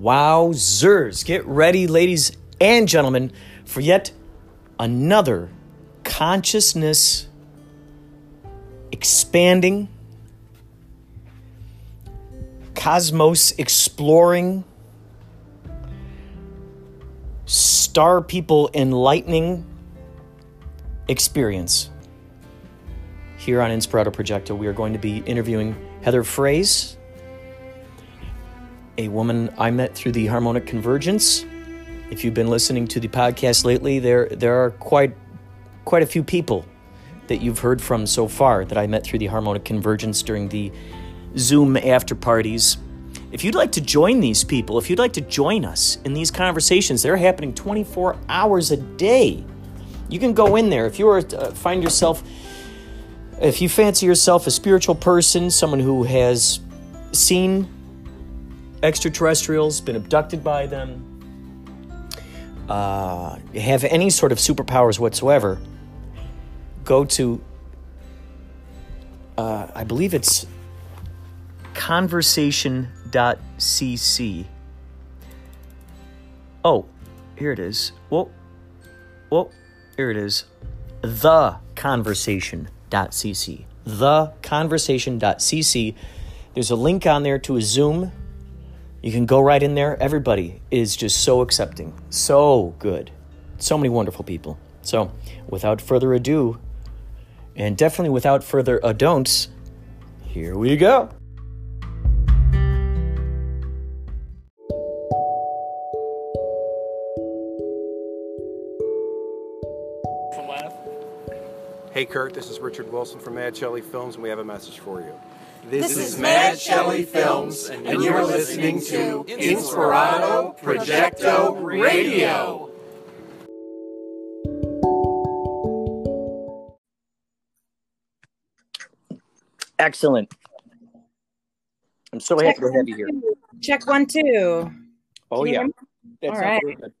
Wowzers. Get ready, ladies and gentlemen, for yet another consciousness expanding, cosmos exploring, star people enlightening experience. Here on Inspirato Projecto, we are going to be interviewing Heather Phrase, a woman I met through the Harmonic Convergence. If you've been listening to the podcast lately, there there are quite quite a few people that you've heard from so far that I met through the Harmonic Convergence during the Zoom after parties. If you'd like to join these people, if you'd like to join us in these conversations, they're happening 24 hours a day. You can go in there if you are uh, find yourself if you fancy yourself a spiritual person, someone who has seen extraterrestrials, been abducted by them, uh, have any sort of superpowers whatsoever, go to, uh, I believe it's conversation.cc. Oh, here it is. Whoa, whoa, here it is. The conversation.cc. The conversation.cc. There's a link on there to a Zoom you can go right in there. Everybody is just so accepting, so good, so many wonderful people. So, without further ado, and definitely without further adon'ts, here we go. Hey Kurt, this is Richard Wilson from Mad Shelley Films, and we have a message for you. This, is Mad Shelley Films, and you're listening to Inspirato Projecto Radio. Excellent. I'm so happy to have you here. Check one, two. Oh, Can yeah. That's All right. good.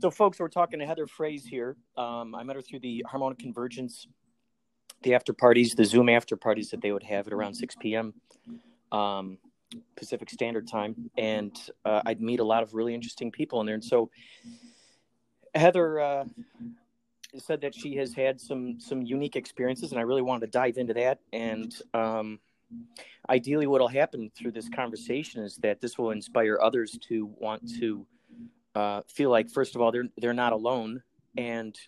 So, folks, we're talking to Heather Phrase here. Um, I met her through the Harmonic Convergence, the after parties, the Zoom after parties that they would have at around 6 p.m. Um, Pacific Standard Time. And uh, I'd meet a lot of really interesting people in there. And so, Heather uh, said that she has had some some unique experiences, and I really wanted to dive into that. And um, ideally, what will happen through this conversation is that this will inspire others to want to uh, feel like, first of all, they're they're not alone, and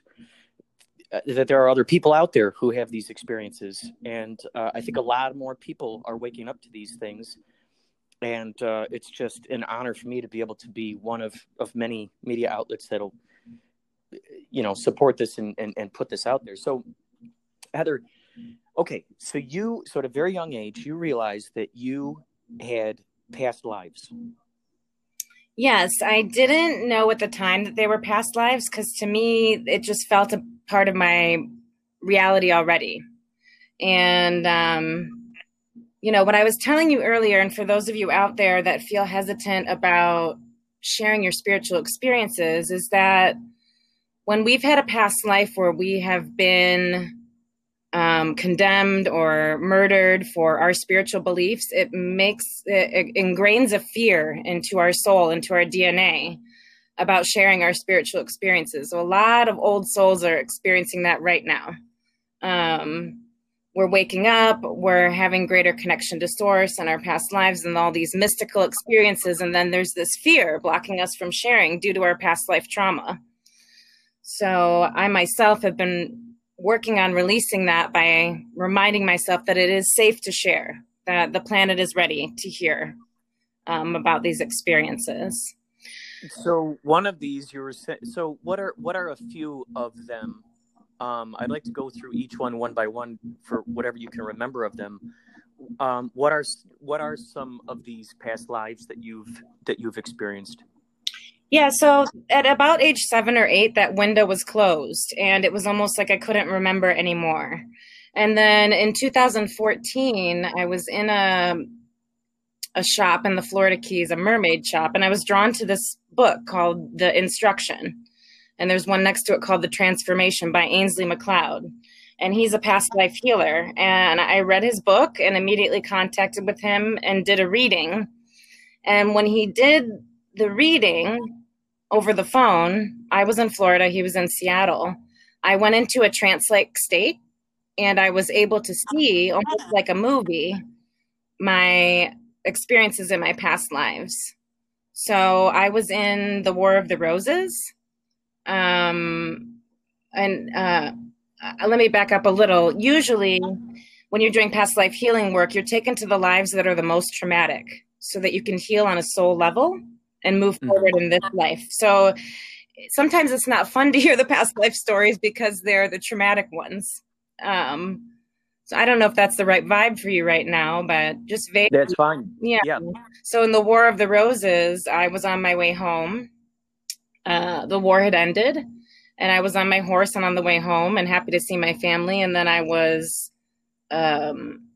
that there are other people out there who have these experiences. And uh, I think a lot more people are waking up to these things. And uh, it's just an honor for me to be able to be one of, of many media outlets that'll, you know, support this and, and, and put this out there. So, Heather, okay, so you, sort of very young age, you realized that you had past lives. Yes, I didn't know at the time that they were past lives because to me, it just felt a part of my reality already. And, um, you know, what I was telling you earlier, and for those of you out there that feel hesitant about sharing your spiritual experiences, is that when we've had a past life where we have been um, condemned or murdered for our spiritual beliefs, it makes it, it ingrains a fear into our soul, into our DNA about sharing our spiritual experiences. So a lot of old souls are experiencing that right now. Um, we're waking up, we're having greater connection to source and our past lives and all these mystical experiences. And then there's this fear blocking us from sharing due to our past life trauma. So I myself have been working on releasing that by reminding myself that it is safe to share, that the planet is ready to hear um, about these experiences. So one of these you were sa- so what are what are a few of them? Um, I'd like to go through each one one by one for whatever you can remember of them. Um, what are what are some of these past lives that you've that you've experienced? Yeah, so at about age seven or eight, that window was closed, and it was almost like I couldn't remember anymore. And then in 2014, I was in a a shop in the Florida Keys, a mermaid shop, and I was drawn to this book called The Instruction. And there's one next to it called The Transformation by Ainslie MacLeod. And he's a past life healer. And I read his book and immediately contacted with him and did a reading. And when he did the reading over the phone, I was in Florida, he was in Seattle. I went into a trance like state and I was able to see almost like a movie my experiences in my past lives. So I was in the War of the Roses. Um, and uh, let me back up a little. Usually, when you're doing past life healing work, you're taken to the lives that are the most traumatic so that you can heal on a soul level and move mm-hmm. forward in this life. So sometimes it's not fun to hear the past life stories because they're the traumatic ones. Um, so I don't know if that's the right vibe for you right now, but just vaguely. That's fine. Yeah. yeah. So in the War of the Roses, I was on my way home. Uh, the war had ended, and I was on my horse and on the way home, and happy to see my family. And then I was um,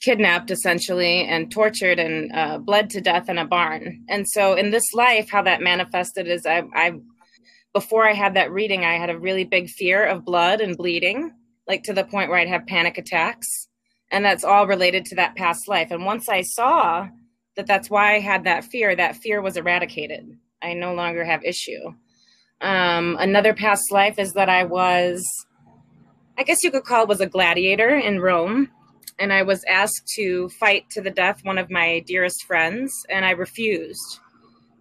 kidnapped, essentially, and tortured and uh, bled to death in a barn. And so in this life, how that manifested is I, I before I had that reading, I had a really big fear of blood and bleeding like to the point where I'd have panic attacks. And that's all related to that past life. And once I saw that that's why I had that fear, that fear was eradicated. I no longer have issue. Um, another past life is that I was, I guess you could call it was a gladiator in Rome. And I was asked to fight to the death one of my dearest friends, and I refused.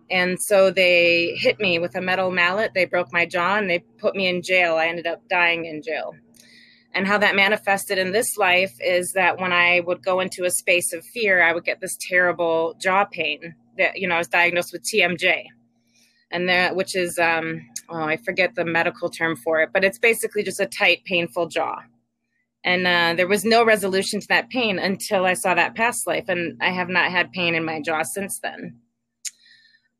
And so they hit me with a metal mallet. They broke my jaw and they put me in jail. I ended up dying in jail. And how that manifested in this life is that when I would go into a space of fear, I would get this terrible jaw pain. That you know, I was diagnosed with TMJ, and that which is um, oh, I forget the medical term for it, but it's basically just a tight, painful jaw. And uh, there was no resolution to that pain until I saw that past life, and I have not had pain in my jaw since then.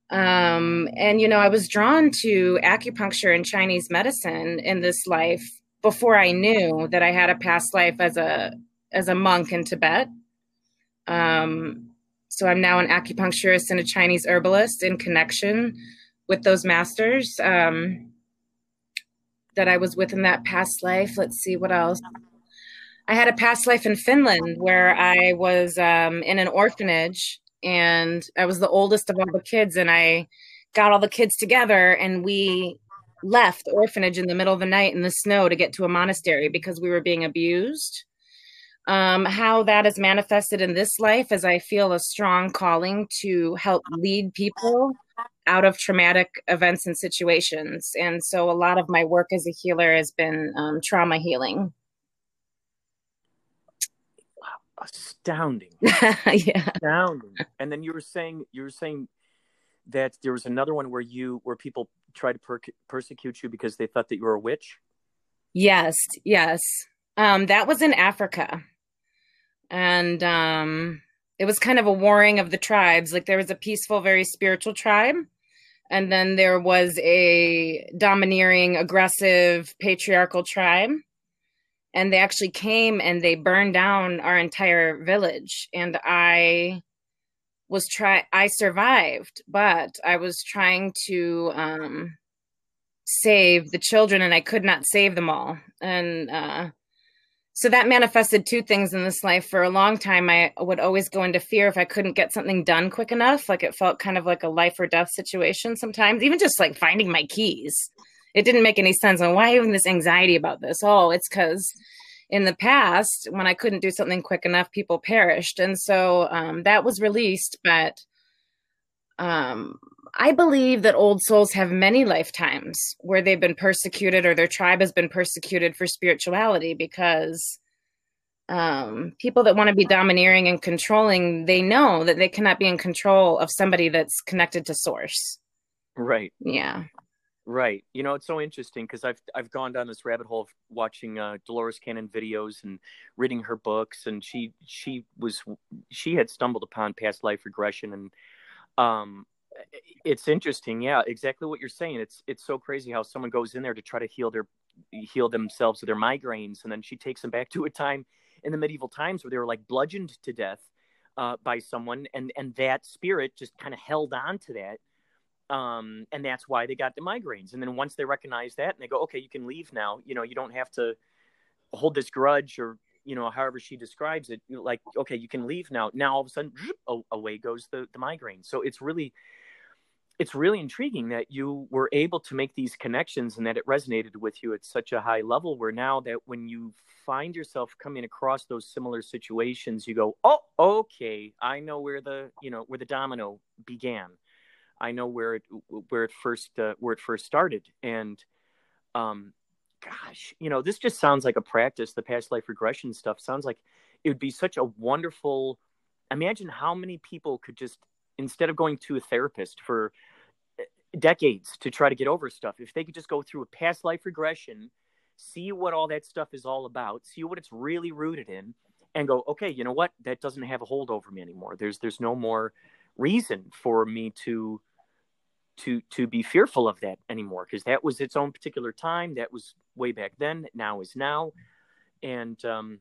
Um, and you know, I was drawn to acupuncture and Chinese medicine in this life before I knew that I had a past life as a as a monk in Tibet. Um, so I'm now an acupuncturist and a Chinese herbalist in connection with those masters um, that I was with in that past life. Let's see what else. I had a past life in Finland where I was um, in an orphanage and I was the oldest of all the kids, and I got all the kids together and we left the orphanage in the middle of the night in the snow to get to a monastery because we were being abused. Um, how that is manifested in this life is I feel a strong calling to help lead people out of traumatic events and situations. And so a lot of my work as a healer has been um, trauma healing. Astounding. yeah. Astounding. And then you were saying, you were saying that there was another one where you, where people try to per- persecute you because they thought that you were a witch? Yes, yes. Um, that was in Africa. And um, it was kind of a warring of the tribes. Like there was a peaceful, very spiritual tribe. And then there was a domineering, aggressive, patriarchal tribe. And they actually came and they burned down our entire village. And I was try I survived, but I was trying to um, save the children and I could not save them all. And uh, so that manifested two things in this life. For a long time, I would always go into fear if I couldn't get something done quick enough. Like it felt kind of like a life or death situation sometimes, even just like finding my keys. It didn't make any sense. And why even this anxiety about this? Oh, it's because in the past, when I couldn't do something quick enough, people perished. And so um, that was released. But um, I believe that old souls have many lifetimes where they've been persecuted or their tribe has been persecuted for spirituality because um, people that want to be domineering and controlling, they know that they cannot be in control of somebody that's connected to source. Right. Yeah. Right. You know, it's so interesting because I've I've gone down this rabbit hole of watching uh, Dolores Cannon videos and reading her books, and she she was she had stumbled upon past life regression, and um, it's interesting. Yeah, exactly what you're saying. It's it's so crazy how someone goes in there to try to heal their heal themselves of their migraines, and then she takes them back to a time in the medieval times where they were like bludgeoned to death uh, by someone, and and that spirit just kind of held on to that um, and that's why they got the migraines. And then once they recognize that and they go, okay, you can leave now. You know, you don't have to hold this grudge or you know, however she describes it, like, okay, you can leave now. Now all of a sudden, away goes the, the migraine. So it's really, it's really intriguing that you were able to make these connections and that it resonated with you at such a high level where now that when you find yourself coming across those similar situations you go oh okay i know where the you know where the domino began i know where it where it first uh, where it first started and um gosh you know this just sounds like a practice the past life regression stuff sounds like it would be such a wonderful imagine how many people could just instead of going to a therapist for eh, decades to try to get over stuff, if they could just go through a past life regression, see what all that stuff is all about, see what it's really rooted in, and go, okay, you know what? That doesn't have a hold over me anymore. There's there's no more reason for me to to to be fearful of that anymore because that was its own particular time. That was way back then. Now is now, and um,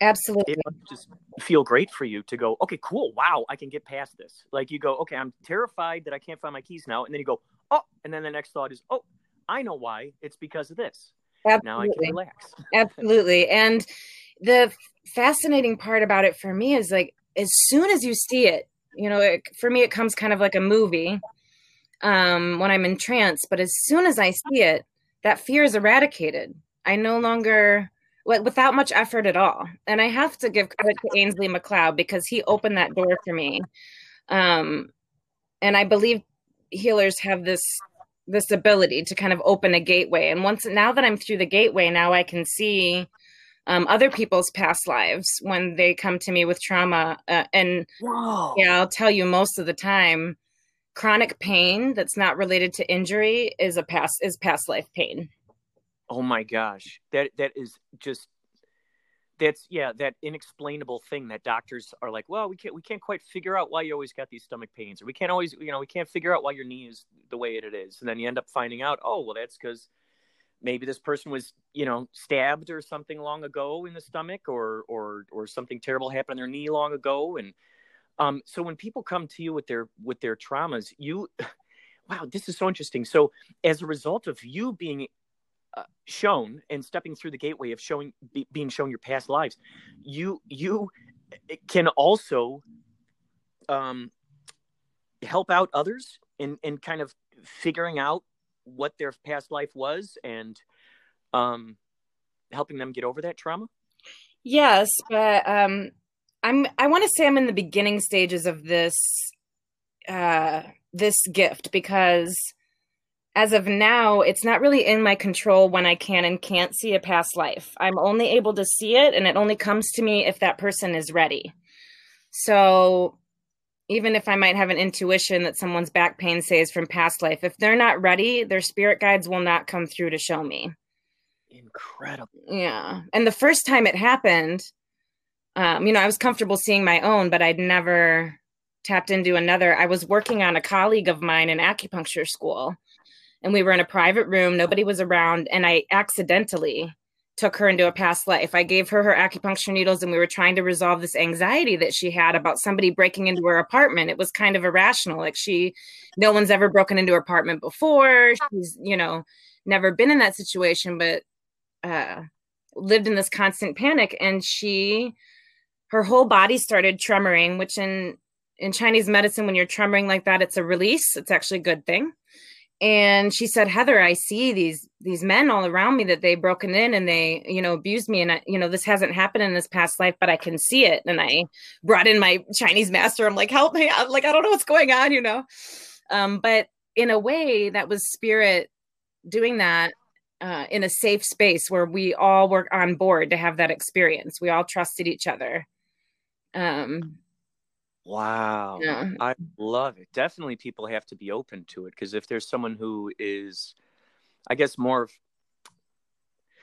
Absolutely. It just feel great for you to go, okay, cool. Wow, I can get past this. Like you go, okay, I'm terrified that I can't find my keys now. And then you go, oh, and then the next thought is, oh, I know why. It's because of this. Absolutely. Now I can relax. Absolutely. And the fascinating part about it for me is like, as soon as you see it, you know, it, for me, it comes kind of like a movie um, when I'm in trance. But as soon as I see it, that fear is eradicated. I no longer like without much effort at all. And I have to give credit to Ainslie MacLeod because he opened that door for me. Um, and I believe healers have this this ability to kind of open a gateway. And once now that I'm through the gateway, now I can see um, other people's past lives when they come to me with trauma. Uh, and Whoa. yeah, I'll tell you most of the time, chronic pain that's not related to injury is a past is past life pain. Oh my gosh, that that is just that's yeah that inexplainable thing that doctors are like well we can't we can't quite figure out why you always got these stomach pains or we can't always you know we can't figure out why your knee is the way it is and then you end up finding out oh well that's because maybe this person was you know stabbed or something long ago in the stomach or or or something terrible happened on their knee long ago and um so when people come to you with their with their traumas you wow this is so interesting. So as a result of you being uh, shown and stepping through the gateway of showing be, being shown your past lives you you can also um, help out others in in kind of figuring out what their past life was and um, helping them get over that trauma? Yes but um, i'm i want to say i'm in the beginning stages of this uh, this gift because as of now, it's not really in my control when I can and can't see a past life. I'm only able to see it, and it only comes to me if that person is ready. So, even if I might have an intuition that someone's back pain says from past life, if they're not ready, their spirit guides will not come through to show me. Incredible. Yeah. And the first time it happened, um, you know, I was comfortable seeing my own, but I'd never tapped into another. I was working on a colleague of mine in acupuncture school and we were in a private room. Nobody was around and i accidentally took her into a past life. I gave her her acupuncture needles and we were trying to resolve this anxiety that she had about somebody breaking into her apartment. It was kind of irrational. Like she no one's ever broken into her apartment before. She's you know never been in that situation but uh lived in this constant panic and she her whole body started tremoring which in in chinese medicine when you're tremoring like that it's a release. It's actually a good thing. And she said heather i see these these men all around me that they broken in and they you know abused me. And I, you know this hasn't happened in this past life but i can see it. And i brought in my chinese master. I'm like help me i'm like i don't know what's going on you know? Um, but in a way that was spirit doing that uh, in a safe space where we all were on board to have that experience. We all trusted each other um, Wow. Yeah. I love it. Definitely people have to be open to it because if there's someone who is I guess more of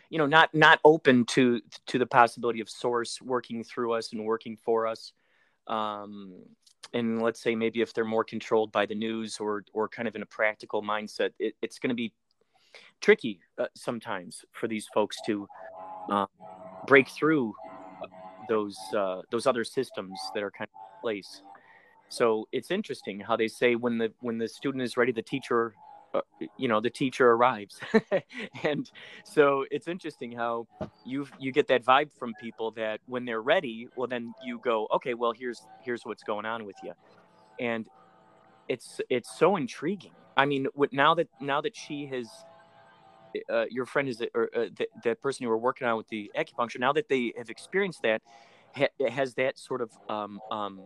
you know not not open to to the possibility of source working through us and working for us um and let's say maybe if they're more controlled by the news or or kind of in a practical mindset it, it's going to be tricky uh, sometimes for these folks to uh, break through those uh, those other systems that are kind of place. So it's interesting how they say when the when the student is ready, the teacher uh, you know the teacher arrives. And so it's interesting how you you get that vibe from people that when they're ready well then you go okay well here's here's what's going on with you and it's it's so intriguing. I mean now that now that she has uh, your friend is or uh, the, the person you were working on with the acupuncture now that they have experienced that ha- has that sort of um, um,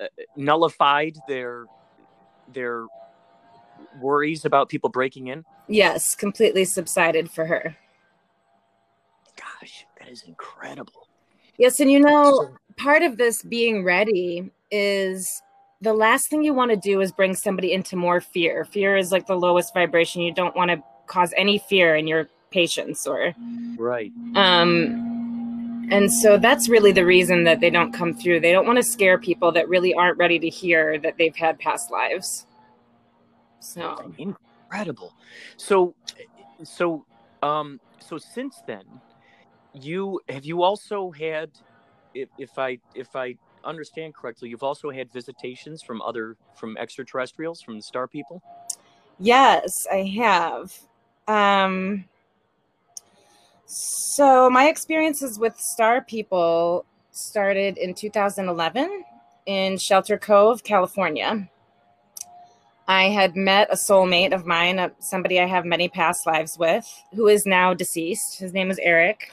uh, nullified their their worries about people breaking in? Yes, completely subsided for her. Gosh, that is incredible. Yes, and you know, part of this being ready is the last thing you want to do is bring somebody into more fear. Fear is like the lowest vibration. You don't want to cause any fear in your patients or right. Um and so that's really the reason that they don't come through. They don't want to scare people that really aren't ready to hear that they've had past lives. So incredible. So, so, um, so since then, you have you also had, if, if I if I understand correctly, you've also had visitations from other from extraterrestrials from the star people. Yes, I have. Um, so my experiences with star people started in 2011 in Shelter Cove, California. I had met a soulmate of mine, somebody I have many past lives with, who is now deceased. His name is Eric.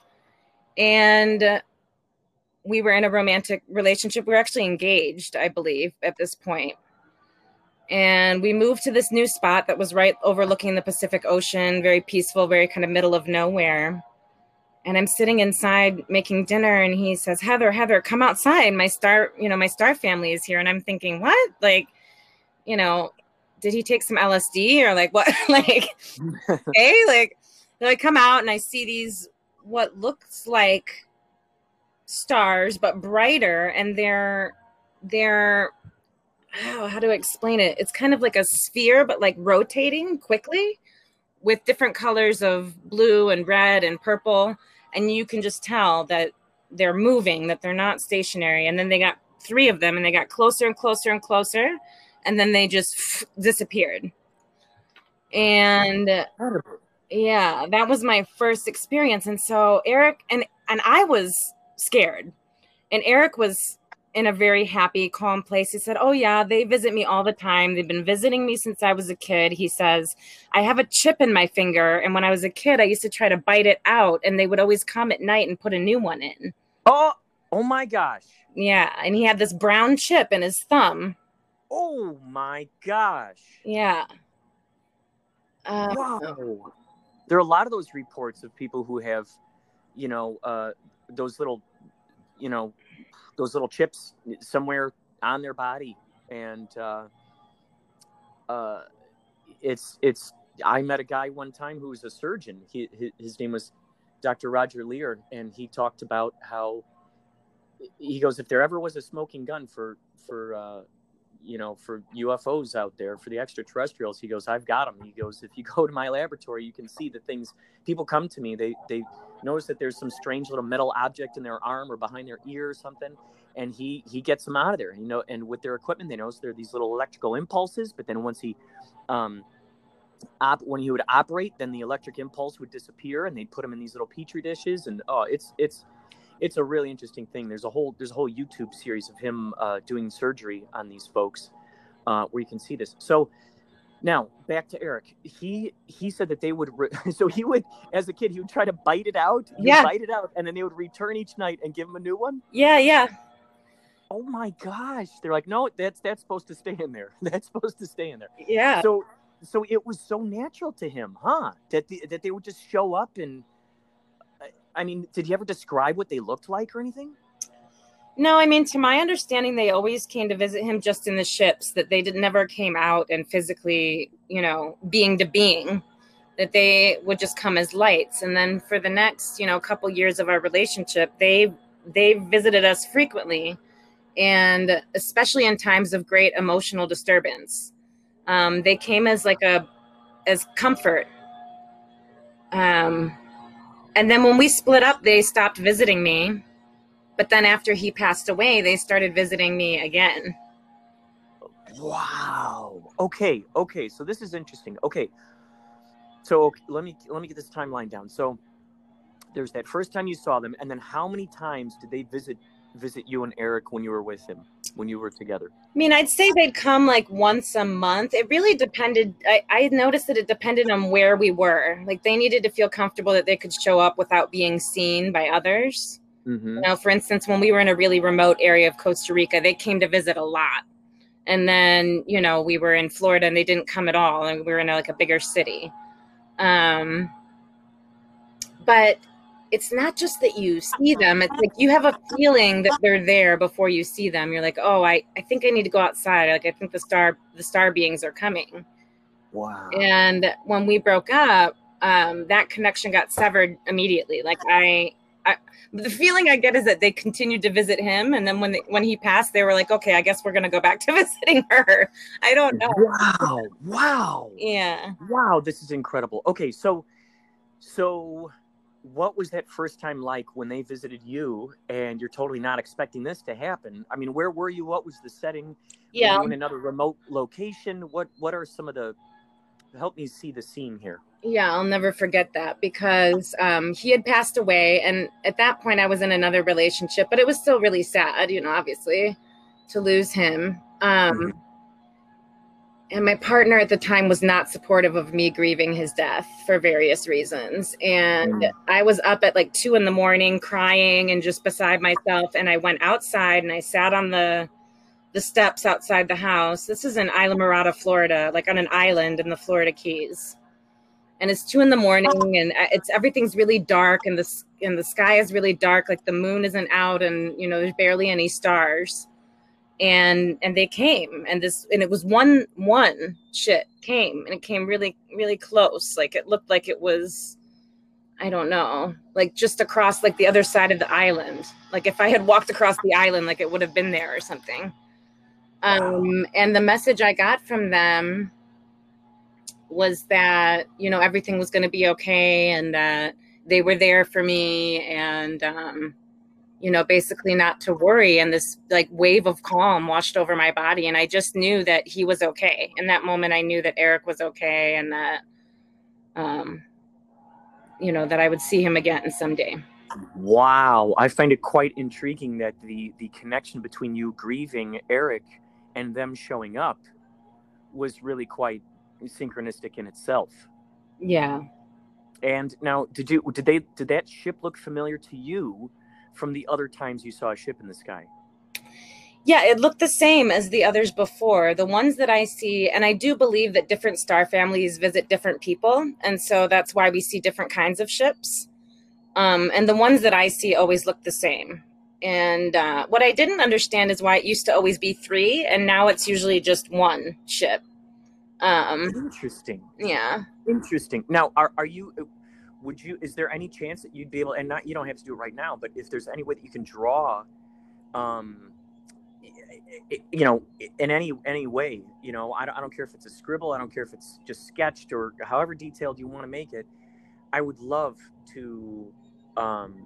And we were in a romantic relationship. We were actually engaged, I believe, at this point. And we moved to this new spot that was right overlooking the Pacific Ocean, very peaceful, very kind of middle of nowhere. And I'm sitting inside making dinner, and he says, Heather, Heather, come outside. My star, you know, my star family is here. And I'm thinking, what? Like, you know, did he take some LSD or like what? like, hey, like, I come out and I see these what looks like stars but brighter, and they're they're oh, how do I explain it? It's kind of like a sphere, but like rotating quickly with different colors of blue and red and purple, and you can just tell that they're moving, that they're not stationary. And then they got three of them, and they got closer and closer and closer and then they just disappeared. And yeah, that was my first experience. And so Eric and and I was scared. And Eric was in a very happy, calm place. He said, Oh, yeah, they visit me all the time. They've been visiting me since I was a kid. He says, I have a chip in my finger. And when I was a kid, I used to try to bite it out, and they would always come at night and put a new one in. Oh, oh my gosh. Yeah. And he had this brown chip in his thumb. Oh my gosh. Yeah. Uh, wow. There are a lot of those reports of people who have, you know, uh, those little, you know, those little chips somewhere on their body, and uh, uh, it's it's. I met a guy one time who was a surgeon. He his, name was Dr. Roger Leir, and he talked about how he goes, if there ever was a smoking gun for for uh, you know, for UFOs out there, for the extraterrestrials, he goes, I've got them. He goes, if you go to my laboratory, you can see the things. People come to me, they they notice that there's some strange little metal object in their arm or behind their ear or something, and he he gets them out of there. You know, and with their equipment, they notice there are these little electrical impulses. But then once he, um, op, when he would operate, then the electric impulse would disappear, and they'd put them in these little petri dishes, and oh, it's it's it's a really interesting thing. There's a whole there's a whole YouTube series of him uh, doing surgery on these folks, uh, where you can see this. So now back to Eric. He he said that they would re- so he would as a kid he would try to bite it out. yeah, bite it out, and then they would return each night and give him a new one. Yeah, yeah. Oh my gosh! They're like, no, that's that's supposed to stay in there. That's supposed to stay in there. Yeah. So so it was so natural to him, huh? That the, that they would just show up and I mean, did he ever describe what they looked like or anything? No, I mean, to my understanding, they always came to visit him just in the ships. That they did never came out and physically, you know, being to being. That they would just come as lights, and then for the next, you know, couple years of our relationship, they they visited us frequently, and especially in times of great emotional disturbance. Um, they came as like a as comfort. Um, and then when we split up, they stopped visiting me. But then after he passed away, they started visiting me again. Wow. Okay. Okay. So this is interesting. Okay. So let me let me get this timeline down. So there's that first time you saw them, and then how many times did they visit visit you and Eric when you were with him, when you were together? I mean, I'd say they'd come like once a month. It really depended. I, I noticed that it depended on where we were. Like they needed to feel comfortable that they could show up without being seen by others. Mm-hmm. You know, for instance, when we were in a really remote area of Costa Rica, they came to visit a lot. And then, you know, we were in Florida and they didn't come at all. And we were in a, like a bigger city. Um, but it's not just that you see them it's like you have a feeling that they're there before you see them you're like oh i i think i need to go outside like i think the star the star beings are coming wow and when we broke up um that connection got severed immediately like i I, the feeling I get is that they continued to visit him, and then when they, when he passed, they were like, "Okay, I guess we're gonna go back to visiting her." I don't know. Wow! Wow! Yeah. Wow! This is incredible. Okay, so, so what was that first time like when they visited you and you're totally not expecting this to happen? I mean where were you? What was the setting? Yeah. in another remote location? What what are some of the help me see the scene here. Yeah i'll never forget that because um, he had passed away and at that point i was in another relationship but it was still really sad you know obviously to lose him. Um, mm-hmm and my partner at the time was not supportive of me grieving his death for various reasons. And mm. i was up at like two in the morning crying and just beside myself and i went outside and i sat on the the steps outside the house. This is in islamorada florida like on an island in the florida keys. And it's two in the morning and it's everything's really dark and the and the sky is really dark like the moon isn't out and you know there's barely any stars and and they came and this and it was one one shit came and it came really really close. Like it looked like it was i don't know like just across like the other side of the island. Like if i had walked across the island like it would have been there or something. Um and the message i got from them was that you know everything was going to be okay and that they were there for me and um you know, basically not to worry. And this like wave of calm washed over my body. And I just knew that he was okay. In that moment, I knew that Eric was okay and that, um, you know, that I would see him again someday. Wow. I find it quite intriguing that the, the connection between you grieving Eric and them showing up was really quite synchronistic in itself. Yeah. And now, did you did they did that ship look familiar to you from the other times you saw a ship in the sky? Yeah, it looked the same as the others before. The ones that I see, and I do believe that different star families visit different people. And so that's why we see different kinds of ships. Um, and the ones that I see always look the same. And uh, what I didn't understand is why it used to always be three, and now it's usually just one ship. Um, Interesting. Yeah. Interesting. Now, are, are you would you is there any chance that you'd be able and not you don't have to do it right now but if there's any way that you can draw um you know in any any way you know I don't, I don't care if it's a scribble i don't care if it's just sketched or however detailed you want to make it i would love to um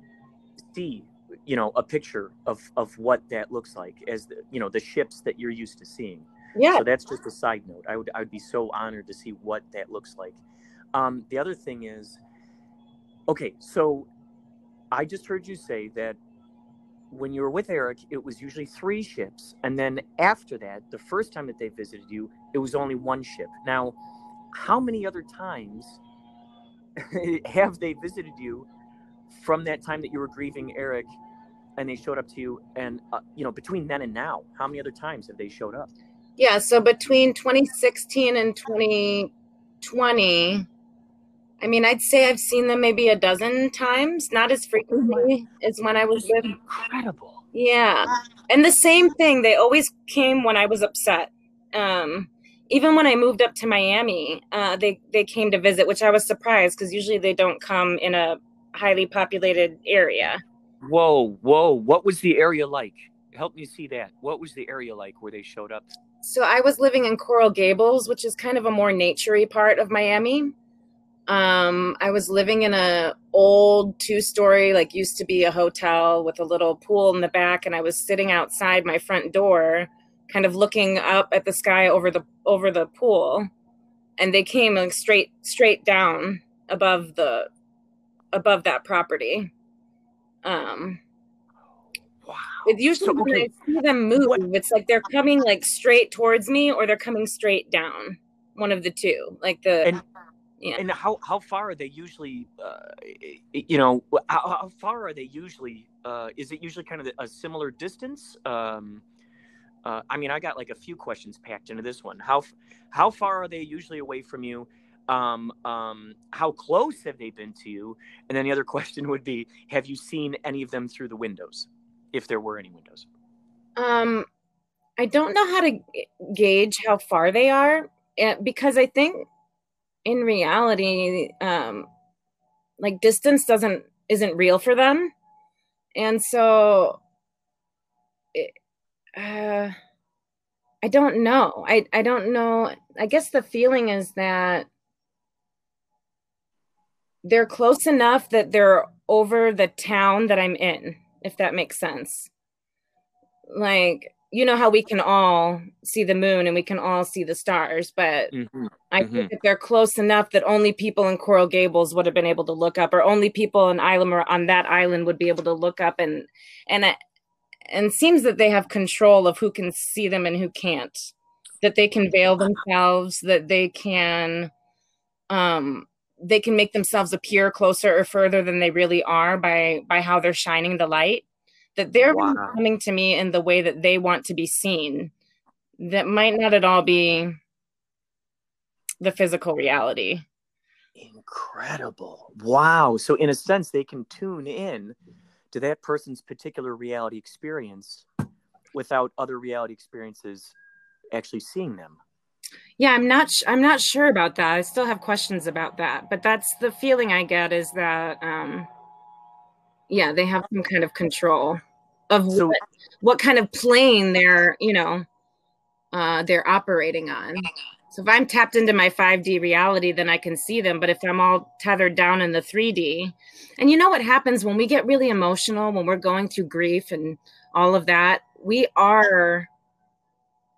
see you know a picture of of what that looks like as the you know the ships that you're used to seeing. Yeah. So that's just a side note. I would i would be so honored to see what that looks like. Um the other thing is Okay, so I just heard you say that when you were with Eric, it was usually three ships. And then after that, the first time that they visited you, it was only one ship. Now, how many other times have they visited you from that time that you were grieving Eric and they showed up to you? And, uh, you know, between then and now, how many other times have they showed up? Yeah, so between 2016 and 2020, I mean, I'd say I've seen them maybe a dozen times, not as frequently as when I was with. Incredible. Yeah, and the same thing. They always came when I was upset. Um, even when I moved up to Miami, uh, they they came to visit, which I was surprised because usually they don't come in a highly populated area. Whoa, whoa! What was the area like? Help me see that. What was the area like where they showed up? So I was living in Coral Gables, which is kind of a more naturey part of Miami. Um, I was living in a old two-story, like used to be a hotel with a little pool in the back, and I was sitting outside my front door kind of looking up at the sky over the over the pool. And they came like straight straight down above the above that property. Um Wow. it usually So, when i see them move What- it's like they're coming like straight towards me or they're coming straight down. One of the two like the And- yeah And how how far are they usually? Uh, you know, how, how far are they usually? Uh, is it usually kind of a similar distance? Um, uh, I mean, I got like a few questions packed into this one. How how far are they usually away from you? Um, um, how close have they been to you? And then the other question would be, have you seen any of them through the windows, if there were any windows? Um, I don't know how to gauge how far they are eh, because I think in reality, um, like distance doesn't isn't real for them, and so it, uh, I don't know. I I don't know. I guess the feeling is that they're close enough that they're over the town that I'm in, if that makes sense like you know how we can all see the moon and we can all see the stars but Mm-hmm. i Mhm. think that they're close enough that only people in coral gables would have been able to look up or only people in island or on that island would be able to look up and and it and it seems that they have control of who can see them and who can't that they can veil themselves that they can um they can make themselves appear closer or further than they really are by by how they're shining the light that they're Wow. coming to me in the way that they want to be seen that might not at all be the physical reality Incredible. Wow. So, in a sense, they can tune in to that person's particular reality experience without other reality experiences actually seeing them. yeah i'm not sh- i'm not sure about that i still have questions about that but that's the feeling i get is that um yeah they have some kind of control of So- what, what kind of plane they're you know uh they're operating on. So if i'm tapped into my 5d reality then i can see them. But if i'm all tethered down in the 3d and you know what happens when we get really emotional when we're going through grief and all of that we are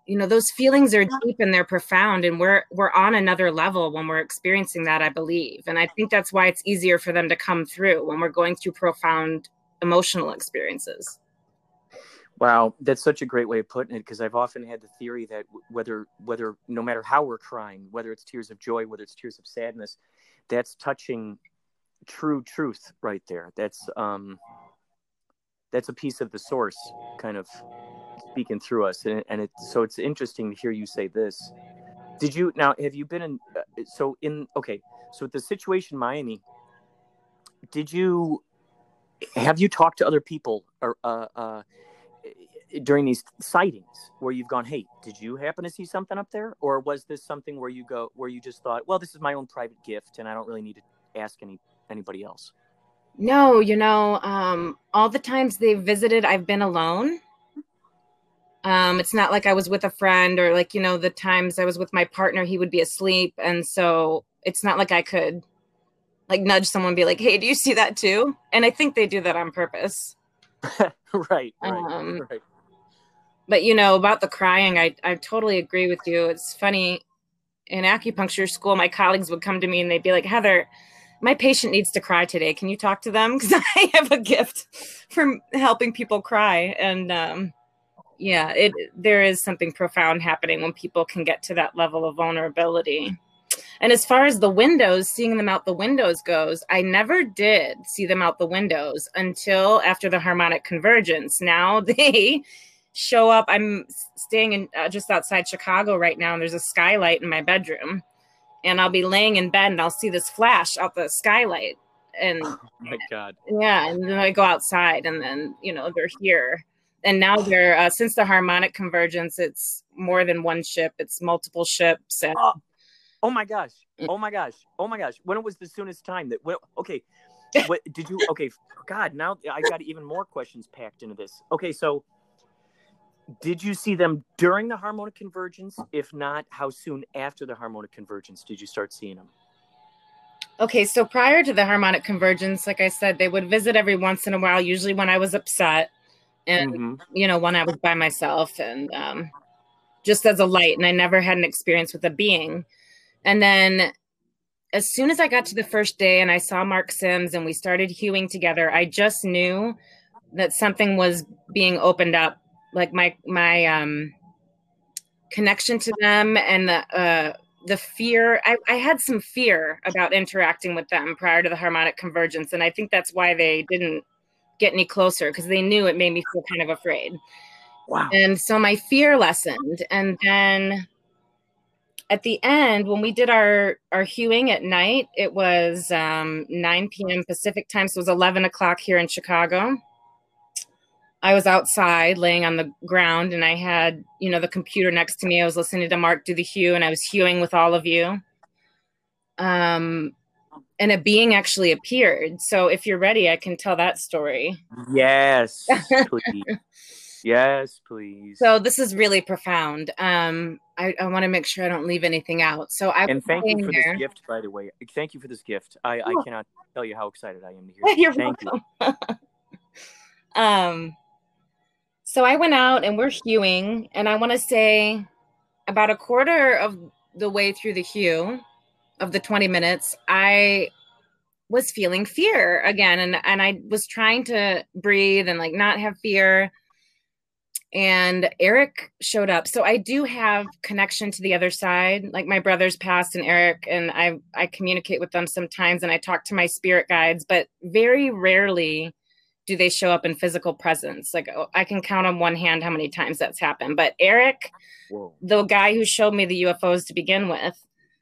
you know those feelings are deep and they're profound and we're we're on another level when we're experiencing that i believe. And i think that's why it's easier for them to come through when we're going through profound emotional experiences. Wow, that's such a great way of putting it because I've often had the theory that whether whether no matter how we're crying, whether it's tears of joy, whether it's tears of sadness, that's touching true truth right there. That's um that's a piece of the source kind of speaking through us and, and so it's interesting to hear you say this. Did you now have you been in uh, so in okay, so the situation Miami did you have you talked to other people or uh uh during these sightings where you've gone hey did you happen to see something up there or was this something where you go where you just thought well this is my own private gift and i don't really need to ask any anybody else no you know um all the times they've visited i've been alone. Um it's not like i was with a friend or like you know the times i was with my partner he would be asleep. And so it's not like i could like nudge someone and be like hey do you see that too? And i think they do that on purpose. Right right Um, right. but you know about the crying i i totally agree with you. It's funny in acupuncture school my colleagues would come to me and they'd be like heather my patient needs to cry today. Can you talk to them? Because i have a gift for helping people cry. And um yeah it there is something profound happening when people can get to that level of vulnerability. And as far as the windows seeing them out the windows goes i never did see them out the windows until after the harmonic convergence. Now they show up. I'm staying in uh, just outside Chicago right now, and there's a skylight in my bedroom, and I'll be laying in bed and I'll see this flash out the skylight, and oh my god. yeah, and then I go outside, and then you know they're here, and now they're uh, since the harmonic convergence, it's more than one ship, it's multiple ships, and oh, oh my gosh oh my gosh oh my gosh. When it was the soonest time that well, okay. What did you okay god now i got even more questions packed into this. Okay so did you see them during the harmonic convergence if not how soon after the harmonic convergence did you start seeing them Okay, so prior to the harmonic convergence, like I said, they would visit every once in a while, usually when I was upset and Mhm. you know, when I was by myself and um just as a light, and I never had an experience with a being. And then as soon as I got to the first day and I saw Mark Sims and we started hewing together, I just knew that something was being opened up. Like my my um connection to them and the uh the fear. I, I had some fear about interacting with them prior to the harmonic convergence and i think that's why they didn't get any closer because they knew it made me feel kind of afraid. Wow. And so my fear lessened and then at the end when we did our our hewing at night it was um, 9 p.m pacific time so it was 11 o'clock here in chicago I was outside laying on the ground and I had, you know, the computer next to me. I was listening to Mark do the hew and I was hewing with all of you. Um, and a being actually appeared. So if you're ready, I can tell that story. Yes, please. yes, please. So this is really profound. Um, I, I want to make sure I don't leave anything out. So I and thank you for there. this gift, by the way. Thank you for this gift. I, I cannot tell you how excited I am to hear. You're thank welcome. um, so I went out and we're hewing, and I want to say about a quarter of the way through the hew of the 20 minutes, I was feeling fear again and and I was trying to breathe and like not have fear and Eric showed up. So I do have connection to the other side. Like my brother's passed and Eric and I I communicate with them sometimes and I talk to my spirit guides, but very rarely do they show up in physical presence. Like oh, I can count on one hand how many times that's happened. But Eric, Whoa. the guy who showed me the UFOs to begin with,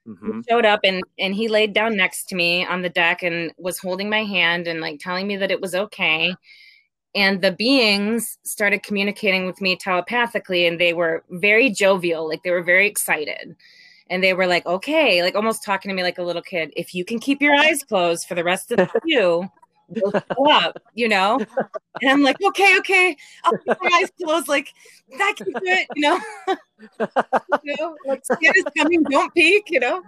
hmm showed up and and he laid down next to me on the deck and was holding my hand and like telling me that it was okay and the beings started communicating with me telepathically and they were very jovial like they were very excited and they were like okay like almost talking to me like a little kid if you can keep your eyes closed for the rest of the view up you know and i'm like okay okay i'll keep my eyes closed like that can do it you know you know like skin is coming don't peek you know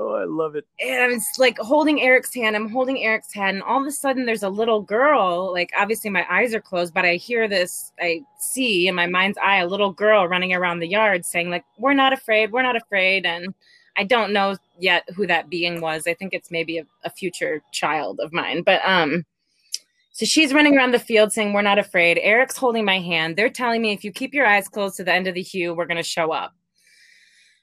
Oh, I love it. and I'm like holding Eric's hand. I'm holding Eric's hand, and all of a sudden there's a little girl. Like obviously my eyes are closed, but I hear this. I see in my mind's eye a little girl running around the yard saying like, "We're not afraid. We're not afraid." And I don't know yet who that being was. I think it's maybe a, a future child of mine. But um, so she's running around the field saying, "We're not afraid." Eric's holding my hand. They're telling me if you keep your eyes closed to the end of the hue, we're gonna show up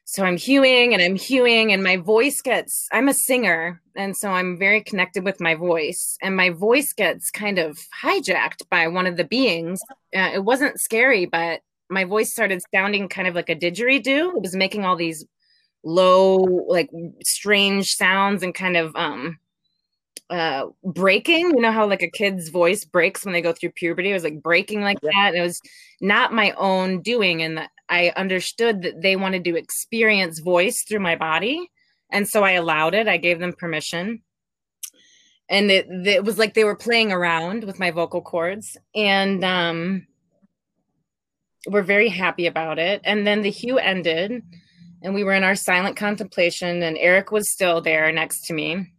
so I'm hewing and I'm hewing, and my voice gets, I'm a singer. And so I'm very connected with my voice, and my voice gets kind of hijacked by one of the beings. Uh, it wasn't scary, but my voice started sounding kind of like a didgeridoo. It was making all these low, like strange sounds and kind of, um, uh breaking. You know how like a kid's voice breaks when they go through puberty? It was like breaking like Yeah. that it was not my own doing and i understood that they wanted to experience voice through my body and so i allowed it. I gave them permission. And it, it was like they were playing around with my vocal cords and um we're very happy about it. And then the hue ended and we were in our silent contemplation and eric was still there next to me.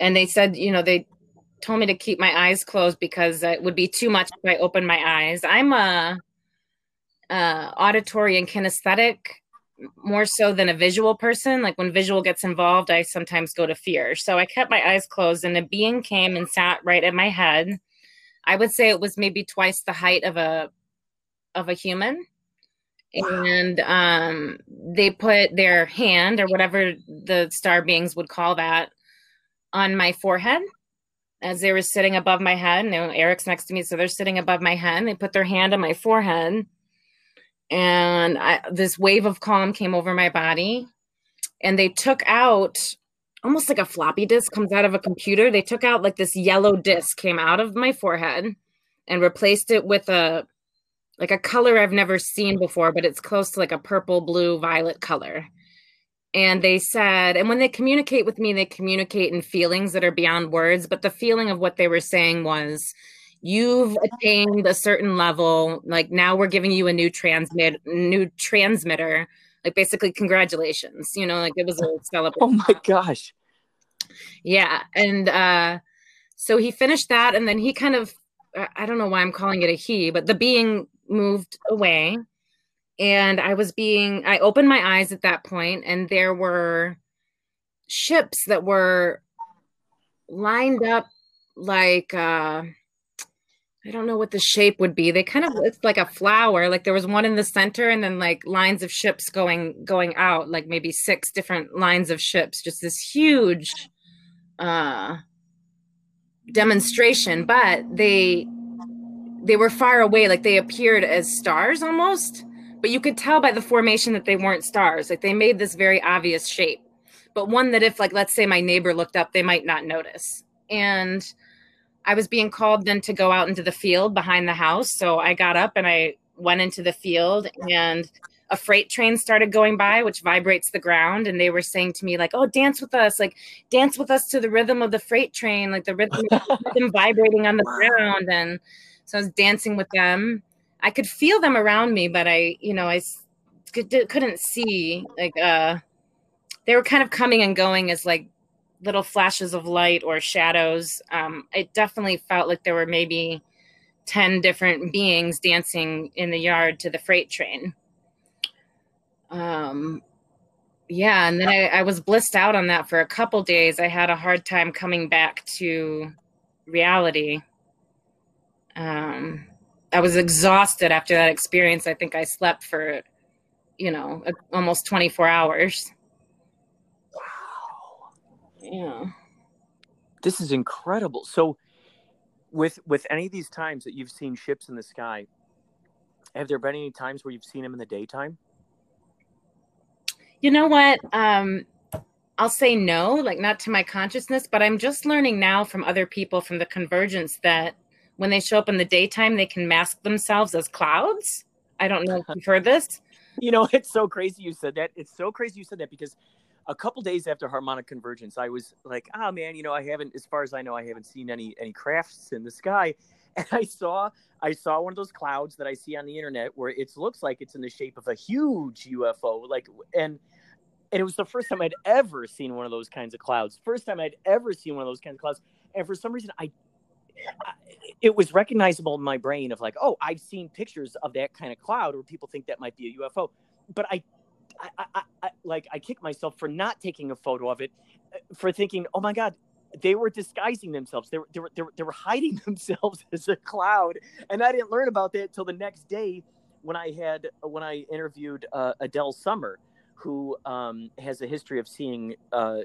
And they said you know they told me to keep my eyes closed because it would be too much if i opened my eyes. I'm a, uh auditory and kinesthetic more so than a visual person. Like when visual gets involved i sometimes go to fear. So i kept my eyes closed and a being came and sat right at my head. I would say it was maybe twice the height of a of a human and um they put their hand or whatever the star beings would call that on my forehead as they were sitting above my head. You Eric's next to me, so they're sitting above my head. They put their hand on my forehead, and I, this wave of calm came over my body. And they took out almost like a floppy disk comes out of a computer. They took out like this yellow disk came out of my forehead and replaced it with a like a color I've never seen before, but it's close to like a purple, blue, violet color and they said and when they communicate with me they communicate in feelings that are beyond words but the feeling of what they were saying was you've attained a certain level like now we're giving you a new transmit new transmitter like basically congratulations you know like it was a celebration Oh my gosh. yeah and uh so he finished that and then he kind of I- i don't know why i'm calling it a he but the being moved away and I was being, I opened my eyes at that point, and there were ships that were lined up like, uh, I don't know what the shape would be. They kind of it's like a flower. Like there was one in the center, and then like lines of ships going going out, like maybe six different lines of ships. Just this huge uh, demonstration. But they they were far away, like they appeared as stars almost. But you could tell by the formation that they weren't stars. Like they made this very obvious shape, but one that if like let's say my neighbor looked up, they might not notice. And I was being called then to go out into the field behind the house. So I got up and I went into the field and a freight train started going by which vibrates the ground and they were saying to me like oh dance with us like dance with us to the rhythm of the freight train like the rhythm, rhythm vibrating on the ground and so i was dancing with them i could feel them around me but i you know i couldn't see like uh they were kind of coming and going as like little flashes of light or shadows. Um, it definitely felt like there were maybe 10 different beings dancing in the yard to the freight train. Um, yeah, and then I, I was blissed out on that for a couple days. I had a hard time coming back to reality. Um, I was exhausted after that experience. I think I slept for, you know, almost 24 hours. Wow. Yeah. This is incredible. So with with any of these times that you've seen ships in the sky, have there been any times where you've seen them in the daytime? You know what? Um I'll say no, like not to my consciousness, but I'm just learning now from other people from the convergence that when they show up in the daytime, they can mask themselves as clouds. I don't know if you've heard this. You know, it's so crazy you said that. It's so crazy you said that because a couple days after harmonic convergence, I was like, oh man, you know, I haven't, as far as I know, I haven't seen any any crafts in the sky. And I saw I saw one of those clouds that I see on the internet where it looks like it's in the shape of a huge UFO. Like and and it was the first time I'd ever seen one of those kinds of clouds. First time I'd ever seen one of those kinds of clouds. And for some reason I it was recognizable in my brain of like, oh, I've seen pictures of that kind of cloud where people think that might be a UFO, but I I, I, I, like I kick myself for not taking a photo of it, uh, for thinking, oh my god, they were disguising themselves. They were, they were, they were, they were hiding themselves as a cloud, and I didn't learn about that till the next day when I had when I interviewed uh, Adele Summer, who um, has a history of seeing uh,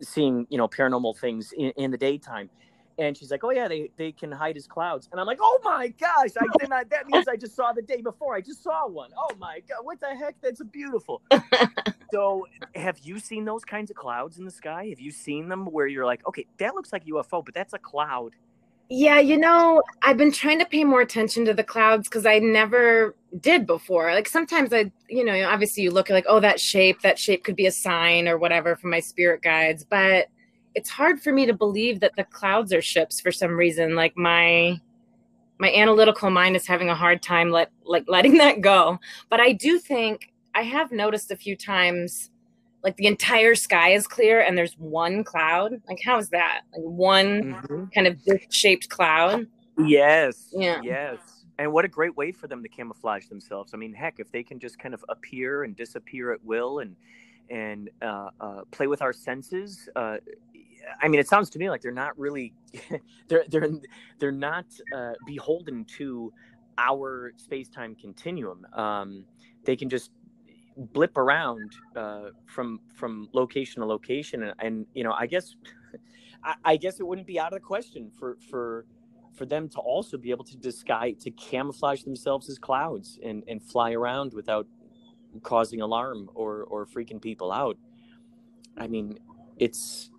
seeing you know paranormal things in, in the daytime and she's like, "Oh yeah, they, they can hide as clouds." And I'm like, "Oh my gosh! I did not. That means I just saw the day before. I just saw one. Oh my god! What the heck? That's beautiful." so, have you seen those kinds of clouds in the sky? Have you seen them where you're like, "Okay, that looks like UFO, but that's a cloud." Yeah, you know, I've been trying to pay more attention to the clouds because I never did before. Like sometimes I, you know, obviously you look at like, oh, that shape, that shape could be a sign or whatever from my spirit guides, but it's hard for me to believe that the clouds are ships for some reason. Like my my analytical mind is having a hard time let like letting that go. But I do think I have noticed a few times like the entire sky is clear and there's one cloud. Like how is that? Like one mm-hmm. kind of shaped cloud. Yes. Yeah. Yes. And what a great way for them to camouflage themselves. I mean, heck, if they can just kind of appear and disappear at will and and uh, uh, play with our senses, uh, I mean, it sounds to me like they're not really they're they're they're not uh, beholden to our space time continuum. Um, they can just blip around uh, from from location to location, and, and you know, I guess I, I, guess it wouldn't be out of the question for for for them to also be able to disguise to camouflage themselves as clouds and and fly around without causing alarm or or freaking people out. I mean, it's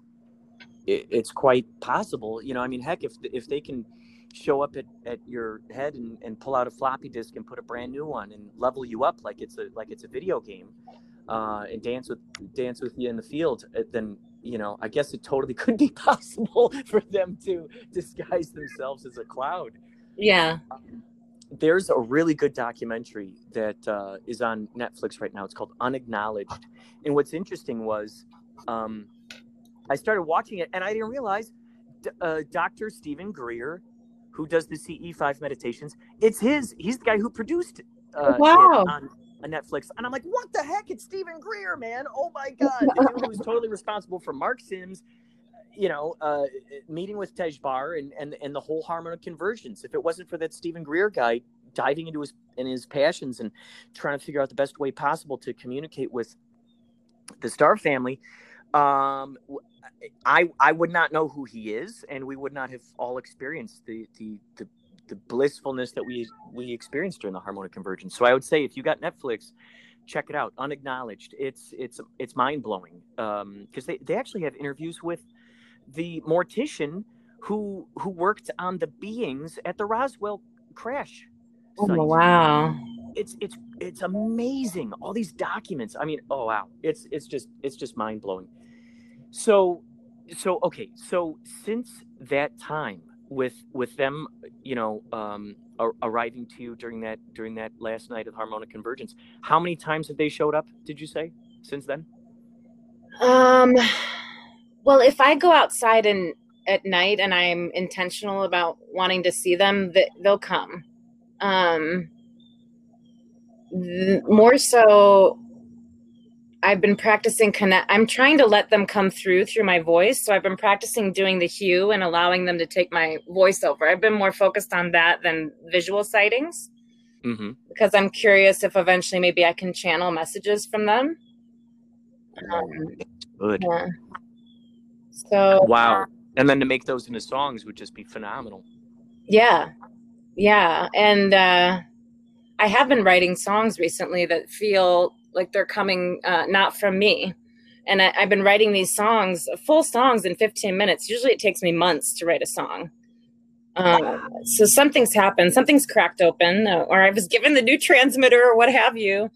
it, it's quite possible. You know, I mean, heck, if if they can show up at, at your head and, and pull out a floppy disk and put a brand new one and level you up like it's a like it's a video game uh, and dance with dance with you in the field, uh, then you know I guess it totally could be possible for them to disguise themselves as a cloud. Yeah. Um, there's a really good documentary that uh, is on Netflix right now. It's called Unacknowledged, and what's interesting was um, I started watching it and I didn't realize uh, Dr. Steven Greer, who does the CE5 meditations, it's his. He's the guy who produced uh, wow. on, on Netflix, and I'm like, what the heck? It's Steven Greer, man! Oh my god, the dude who was totally responsible for Mark Sims, you know, uh, meeting with Tej Bar and, and and the whole harmonic convergence. If it wasn't for that Steven Greer guy diving into his in his passions and trying to figure out the best way possible to communicate with the Star family, um, I I would not know who he is, and we would not have all experienced the the the, the blissfulness that we we experienced during the harmonic convergence. So I would say if you got Netflix, check it out. Unacknowledged. It's it's it's mind blowing because um, they they actually have interviews with the mortician who who worked on the beings at the Roswell crash. Oh wow! It's it's it's amazing. All these documents. I mean, oh wow! It's it's just it's just mind blowing. So so okay. So since that time with with them, you know, um, arriving to you during that during that last night of harmonic convergence, how many times have they showed up? Did you say since then? Um. Well, if I go outside and at night and I'm intentional about wanting to see them, that they'll come. Um, more so, I've been practicing connect. I'm trying to let them come through through my voice. So I've been practicing doing the hue and allowing them to take my voice over. I've been more focused on that than visual sightings mm-hmm. because I'm curious if eventually maybe I can channel messages from them. Um, Good. Yeah. So wow, and then to make those into songs would just be phenomenal. Yeah, yeah, and uh, I have been writing songs recently that feel like they're coming uh, not from me. And I, have been writing these songs, full songs, in 15 minutes. Usually, it takes me months to write a song. Um, so something's happened, something's cracked open, uh, or I was given the new transmitter, or what have you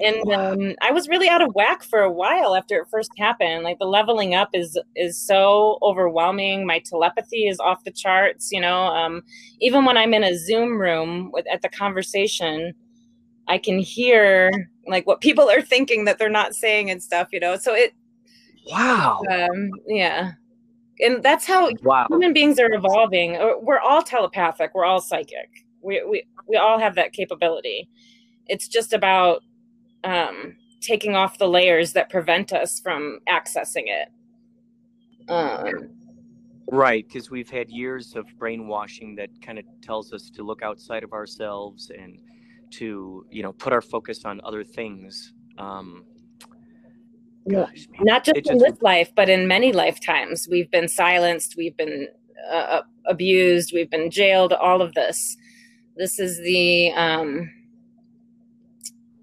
and um, I was really out of whack for a while after it first happened. Like the leveling up is is so overwhelming. My telepathy is off the charts. You know, um, even when I'm in a Zoom room with, at the conversation, I can hear like what people are thinking that they're not saying and stuff. You know, so it. Wow. Um, yeah, and that's how wow. human beings are evolving. Uh, we're all telepathic. We're all psychic. We we we all have that capability. It's just about um, taking off the layers that prevent us from accessing it. Um, right, because we've had years of brainwashing that kind of tells us to look outside of ourselves and to you know put our focus on other things. Um, gosh, not just, just in this life, but in many lifetimes, we've been silenced, we've been uh, abused, we've been jailed. All of this. This is the um,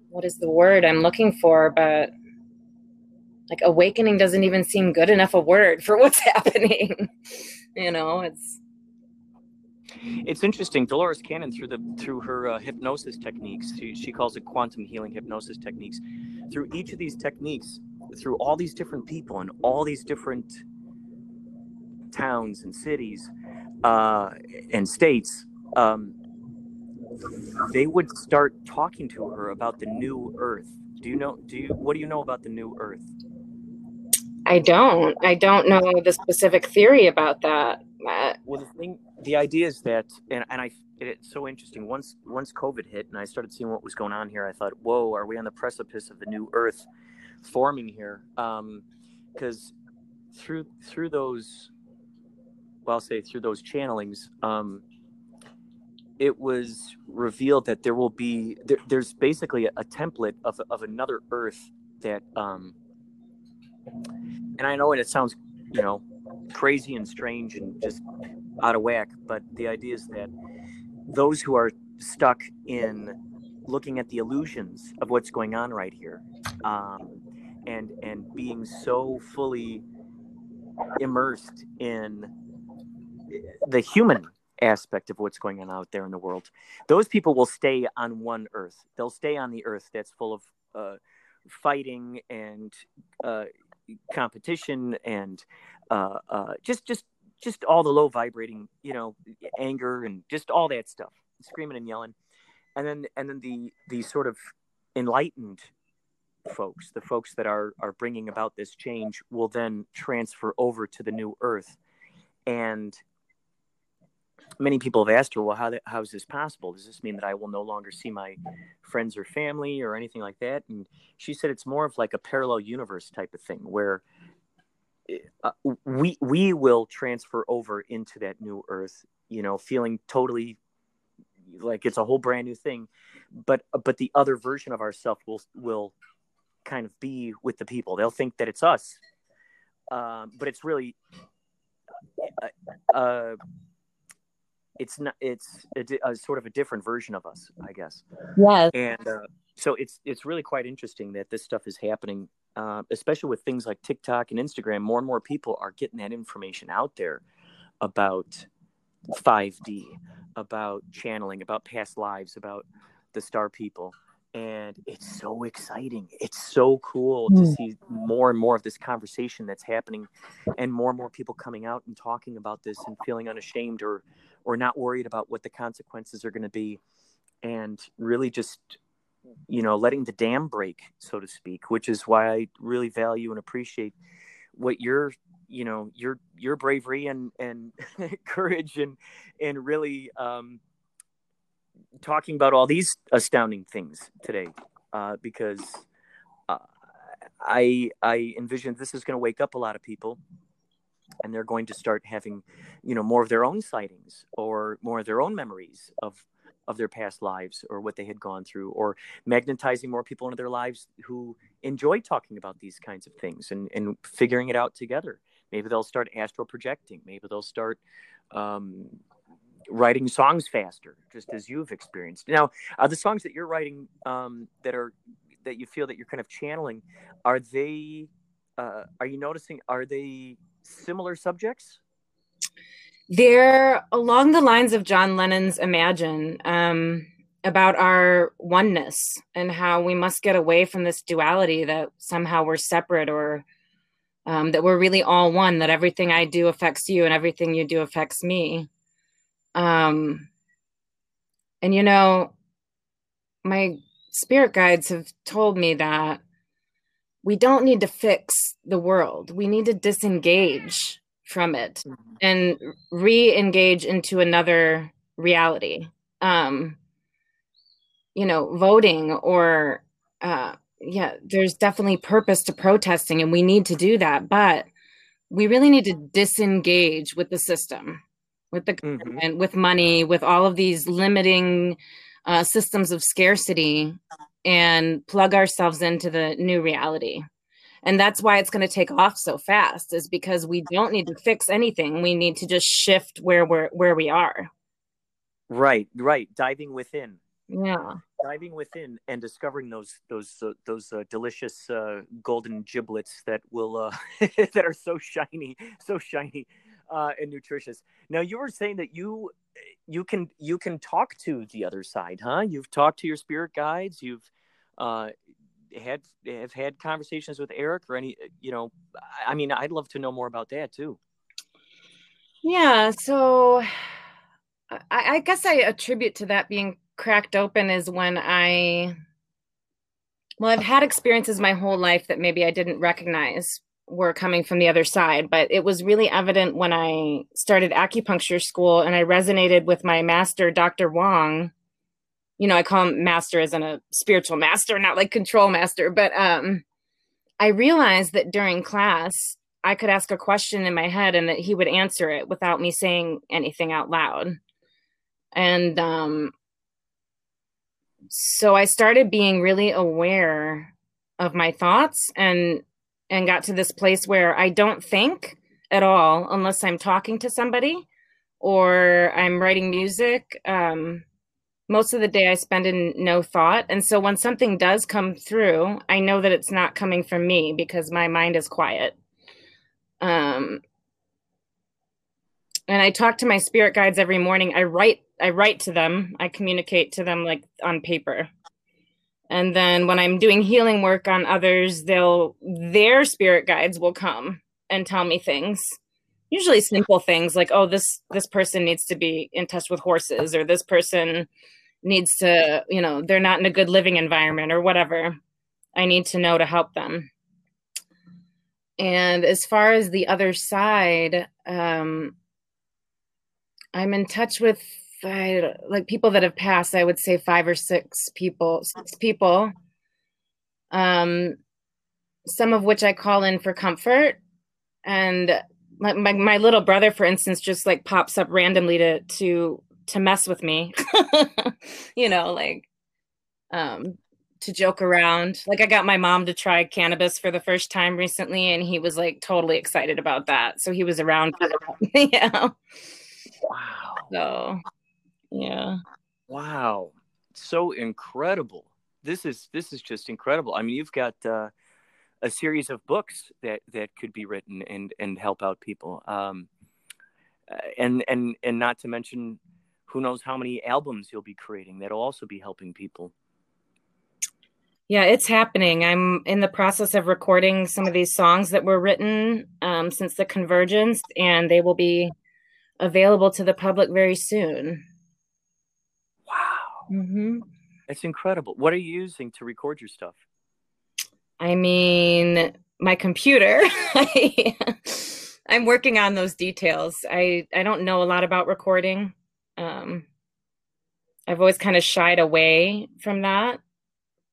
what is the word I'm looking for, but like awakening doesn't even seem good enough a word for what's happening. you know, it's it's interesting. Dolores Cannon, through the through her uh, hypnosis techniques, she, she calls it quantum healing hypnosis techniques. Through each of these techniques, through all these different people and all these different towns and cities uh, and states, um, they would start talking to her about the new earth. Do you know do you what do you know about the new earth? I don't. I don't know the specific theory about that. Well, the thing, the idea is that, and, and I, it's so interesting. Once once COVID hit, and I started seeing what was going on here, I thought, "Whoa, are we on the precipice of the new Earth forming here?" Because um, through through those, well, I'll say through those channelings, um, it was revealed that there will be there, there's basically a, a, template of, of another earth that um and i know it sounds you know crazy and strange and just out of whack but the idea is that those who are stuck in looking at the illusions of what's going on right here um, and and being so fully immersed in the human aspect of what's going on out there in the world. Those people will stay on one earth. They'll stay on the earth that's full of uh, fighting and uh, competition and uh, uh just just just all the low vibrating, you know, anger and just all that stuff, screaming and yelling. And then and then the the sort of enlightened folks, the folks that are are bringing about this change, will then transfer over to the new earth and many people have asked her, well, how, how is this possible? Does this mean that I will no longer see my friends or family or anything like that? And she said it's more of like a parallel universe type of thing where uh, we we will transfer over into that new earth, you know, feeling totally like it's a whole brand new thing, but but the other version of ourselves will will kind of be with the people. They'll think that it's us, um, but it's really uh, uh, it's not it's a, a, sort of a different version of us i guess. Yes. And uh, so it's it's really quite interesting that this stuff is happening uh, especially with things like tiktok and instagram more and more people are getting that information out there about 5d about channeling about past lives about the star people. And it's so exciting. It's so cool to hmm. see more and more of this conversation that's happening and more and more people coming out and talking about this and feeling unashamed or or not worried about what the consequences are going to be. And really just you know letting the dam break so to speak which is why i really value and appreciate what your you know your your bravery and and courage and and really um talking about all these astounding things today uh because uh, i i envision this is going to wake up a lot of people and they're going to start having you know more of their own sightings or more of their own memories of of their past lives or what they had gone through or magnetizing more people into their lives who enjoy talking about these kinds of things and, and figuring it out together. Maybe they'll start astral projecting. Maybe they'll start um, writing songs faster just as you've experienced. Now are the songs that you're writing um, that are that you feel that you're kind of channeling are they uh, are you noticing are they similar subjects? They're along the lines of John Lennon's Imagine um, about our oneness and how we must get away from this duality that somehow we're separate or um, that we're really all one, that everything I do affects you and everything you do affects me. Um, and, you know, my spirit guides have told me that we don't need to fix the world. We need to disengage from it mm-hmm. and re-engage into another reality. Um, you know, voting or uh, yeah, there's definitely purpose to protesting, and we need to do that. But we really need to disengage with the system, with the mm-hmm. government, with money, with all of these limiting uh, systems of scarcity and plug ourselves into the new reality. And that's why it's going to take off so fast is because we don't need to fix anything. We need to just shift where we're where we are. Right, right. Diving within. Yeah. Diving within and discovering those those uh, those uh, delicious uh, golden giblets that will uh, that are so shiny, so shiny uh, and nutritious. Now you were saying that you you can you can talk to the other side, huh? You've talked to your spirit guides. You've uh, had have had conversations with Eric or any. You know, I mean, I'd love to know more about that too. Yeah. So, I, I guess I attribute to that being cracked open is when I. Well, I've had experiences my whole life that maybe I didn't recognize were coming from the other side, but it was really evident when I started acupuncture school and I resonated with my master, Dr. Wong. You know, I call him master as in a spiritual master, not like control master, but um I realized that during class I could ask a question in my head and that he would answer it without me saying anything out loud. And um so I started being really aware of my thoughts and and got to this place where I don't think at all unless I'm talking to somebody or I'm writing music. Um, most of the day I spend in no thought. And so when something does come through, I know that it's not coming from me because my mind is quiet. Um, and I talk to my spirit guides every morning. I write I write to them. I communicate to them like on paper and then when i'm doing healing work on others they'll their spirit guides will come and tell me things usually simple things like oh this this person needs to be in touch with horses or this person needs to you know they're not in a good living environment or whatever i need to know to help them and as far as the other side um I'm in touch with I, like people that have passed. I would say five or six people, six people. Um, some of which I call in for comfort, and my, my, my little brother, for instance, just like pops up randomly to to to mess with me. you know, like um to joke around. Like I got my mom to try cannabis for the first time recently, and he was like totally excited about that. So he was around. yeah. Wow. So, yeah. Wow. So incredible. This is this is just incredible. I mean, you've got uh, a series of books that that could be written and and help out people. Um, and and and not to mention, who knows how many albums you'll be creating that'll also be helping people. Yeah, it's happening. I'm in the process of recording some of these songs that were written um, since the convergence, and they will be available to the public very soon. Wow. Mm-hmm. That's incredible. What are you using to record your stuff? I mean, my computer. I'm working on those details. I, I don't know a lot about recording. Um, I've always kind of shied away from that.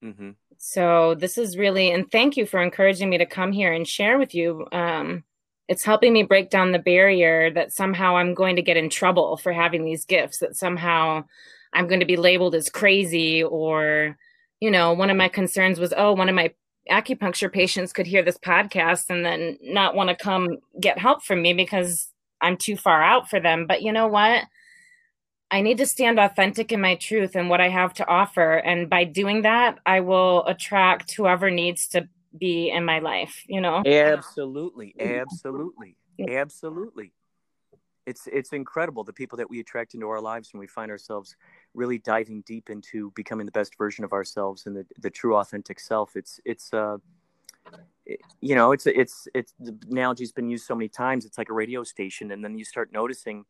Mm-hmm. So this is really, and thank you for encouraging me to come here and share with you. Um, it's helping me break down the barrier that somehow I'm going to get in trouble for having these gifts, that somehow I'm going to be labeled as crazy or, you know, one of my concerns was, oh, one of my acupuncture patients could hear this podcast and then not want to come get help from me because I'm too far out for them. But you know what? I need to stand authentic in my truth and what I have to offer. And by doing that, I will attract whoever needs to be in my life you know? Absolutely. Absolutely. Absolutely. It's it's incredible the people that we attract into our lives when we find ourselves really diving deep into becoming the best version of ourselves and the, the true authentic self. It's it's uh you know it's it's it's the analogy's been used so many times. It's like a radio station and then you start noticing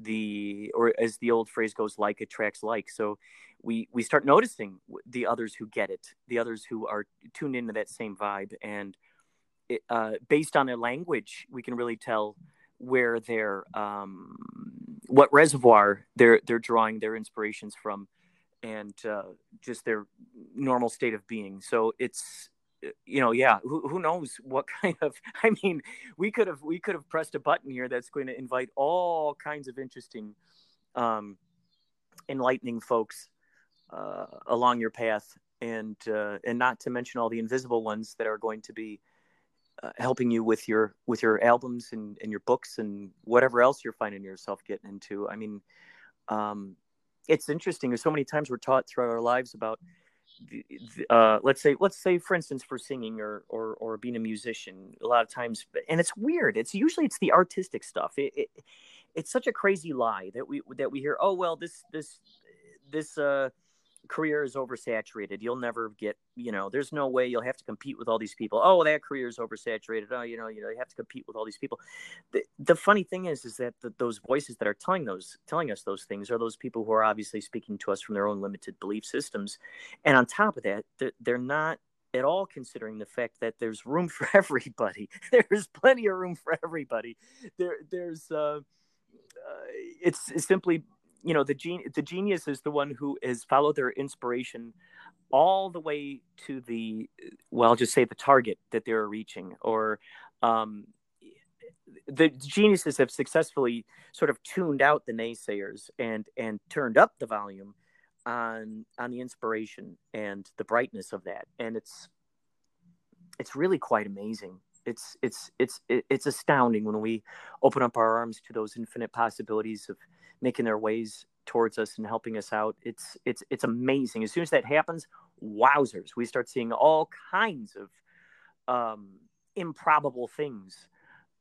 the or as the old phrase goes like attracts like. So we we start noticing the others who get it the others who are tuned into that same vibe. And it, uh, based on their language we can really tell where their um, what reservoir they're they're drawing their inspirations from and uh, just their normal state of being. So it's you know, yeah, who, who knows what kind of, I mean, we could have, we could have pressed a button here that's going to invite all kinds of interesting, um, enlightening folks, uh, along your path and, uh, and not to mention all the invisible ones that are going to be, uh, helping you with your with your albums and, and your books and whatever else you're finding yourself getting into. I mean, um, it's interesting. There's so many times we're taught throughout our lives about uh, let's say let's say for instance for singing or, or or being a musician a lot of times and it's weird it's usually it's the artistic stuff it, it, it's such a crazy lie that we that we hear oh well this this this uh career is oversaturated. You'll never get, you know, there's no way you'll have to compete with all these people. Oh, that career is oversaturated. Oh, you know, you know, you have to compete with all these people. The, the funny thing is, is that the, those voices that are telling those, telling us those things are those people who are obviously speaking to us from their own limited belief systems. And on top of that, they're, they're not at all considering the fact that there's room for everybody. there's plenty of room for everybody. There, there's, uh, uh, it's, it's simply you know the gen- the genius is the one who has followed their inspiration all the way to the well just say the target that they're reaching or um, the geniuses have successfully sort of tuned out the naysayers and and turned up the volume on on the inspiration and the brightness of that. And it's it's really quite amazing. It's it's it's it's astounding when we open up our arms to those infinite possibilities of making their ways towards us and helping us out. It's it's it's amazing. As soon as that happens, wowzers, we start seeing all kinds of um, improbable things,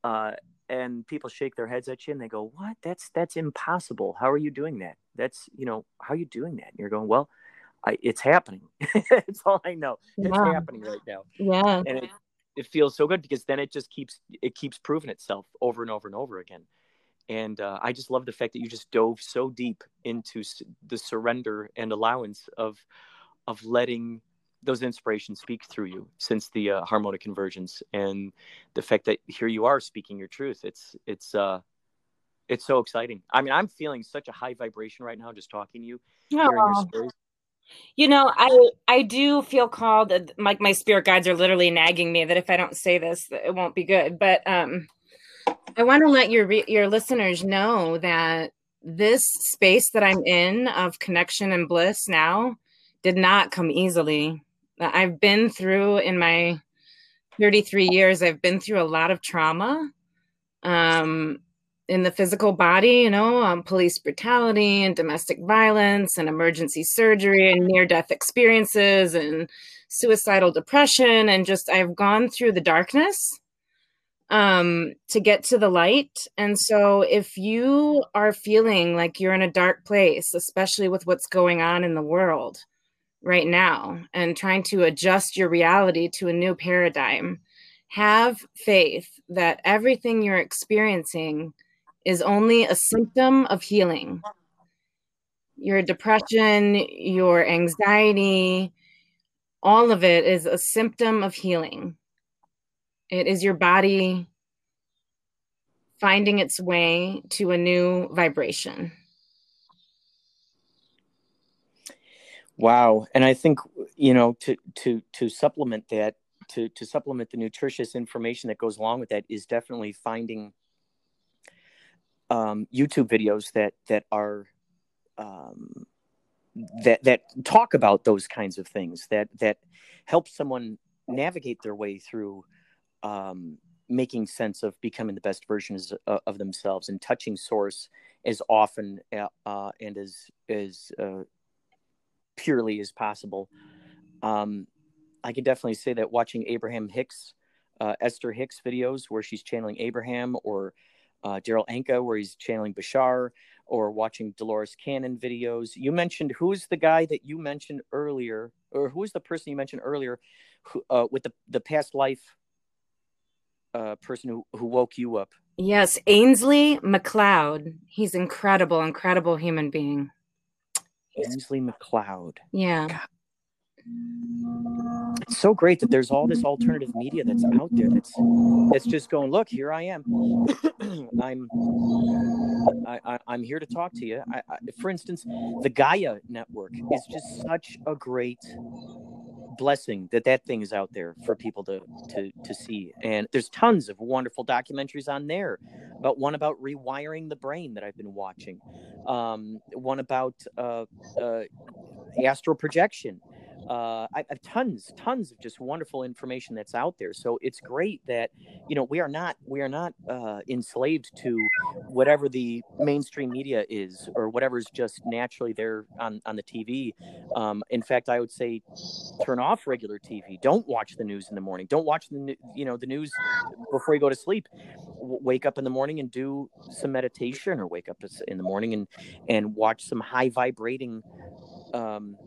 uh, and people shake their heads at you and they go, "What? That's that's impossible. How are you doing that? That's you know how are you doing that?" And you're going, "Well." I, it's happening. it's all I know. It's happening right now. Yeah. And it, it feels so good because then it just keeps it keeps proving itself over and over and over again and uh, I just love the fact that you just dove so deep into the surrender and allowance of of letting those inspirations speak through you since the uh, harmonic convergence and the fact that here you are speaking your truth it's it's uh it's so exciting. I mean, I'm feeling such a high vibration right now just talking to you. You know, I I do feel called. Like my spirit guides are literally nagging me that if I don't say this, it won't be good. But um, I want to let your your listeners know that this space that I'm in of connection and bliss now did not come easily. I've been through in my 33 years. I've been through a lot of trauma. Um, in the physical body, you know, um, police brutality and domestic violence and emergency surgery and near death experiences and suicidal depression. And just, I've gone through the darkness um, to get to the light. And so, if you are feeling like you're in a dark place, especially with what's going on in the world right now, and trying to adjust your reality to a new paradigm, have faith that everything you're experiencing is only a symptom of healing. Your depression, your anxiety, all of it is a symptom of healing. It is your body finding its way to a new vibration. Wow. And I think, you know, to to to supplement that, to to supplement the nutritious information that goes along with that is definitely finding um, YouTube videos that that are um, that that talk about those kinds of things that that help someone navigate their way through um, making sense of becoming the best versions of, of themselves and touching source as often uh, uh and as as uh, purely as possible. Um, I can definitely say that watching Abraham Hicks, uh, Esther Hicks videos where she's channeling Abraham or uh, Darryl Anka, where he's channeling Bashar, or watching Dolores Cannon videos. You mentioned who's the guy that you mentioned earlier, or who's the person you mentioned earlier who, uh, with the, the past life uh, person who, who woke you up? Yes, Ainslie MacLeod. He's incredible, incredible human being. Ainslie MacLeod. Yeah. God it's so great that there's all this alternative media that's out there that's that's just going look here i am i'm I, I i'm here to talk to you I, I, for instance the gaia network is just such a great blessing that that thing is out there for people to to to see. And there's tons of wonderful documentaries on there about one about rewiring the brain that i've been watching. Um, one about uh, uh, astral projection uh, I have tons, tons of just wonderful information that's out there. So it's great that you know we are not we are not uh, enslaved to whatever the mainstream media is or whatever's just naturally there on on the TV. Um, in fact, I would say turn off regular TV. Don't watch the news in the morning. Don't watch the you know the news before you go to sleep. W- wake up in the morning and do some meditation, or wake up in the morning and and watch some high vibrating. Um,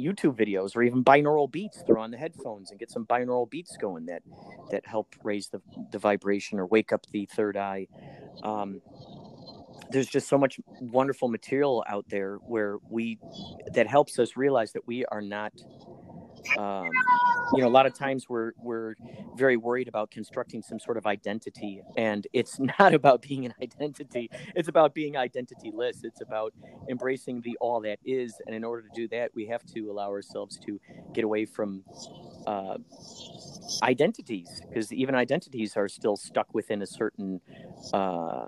YouTube videos or even binaural beats. Throw on the headphones and get some binaural beats going that that help raise the the vibration or wake up the third eye. Um, there's just so much wonderful material out there where we that helps us realize that we are not um, you know a lot of times we're we're very worried about constructing some sort of identity and it's not about being an identity. It's about being identityless. It's about embracing the all that is and in order to do that we have to allow ourselves to get away from uh, identities because even identities are still stuck within a certain uh,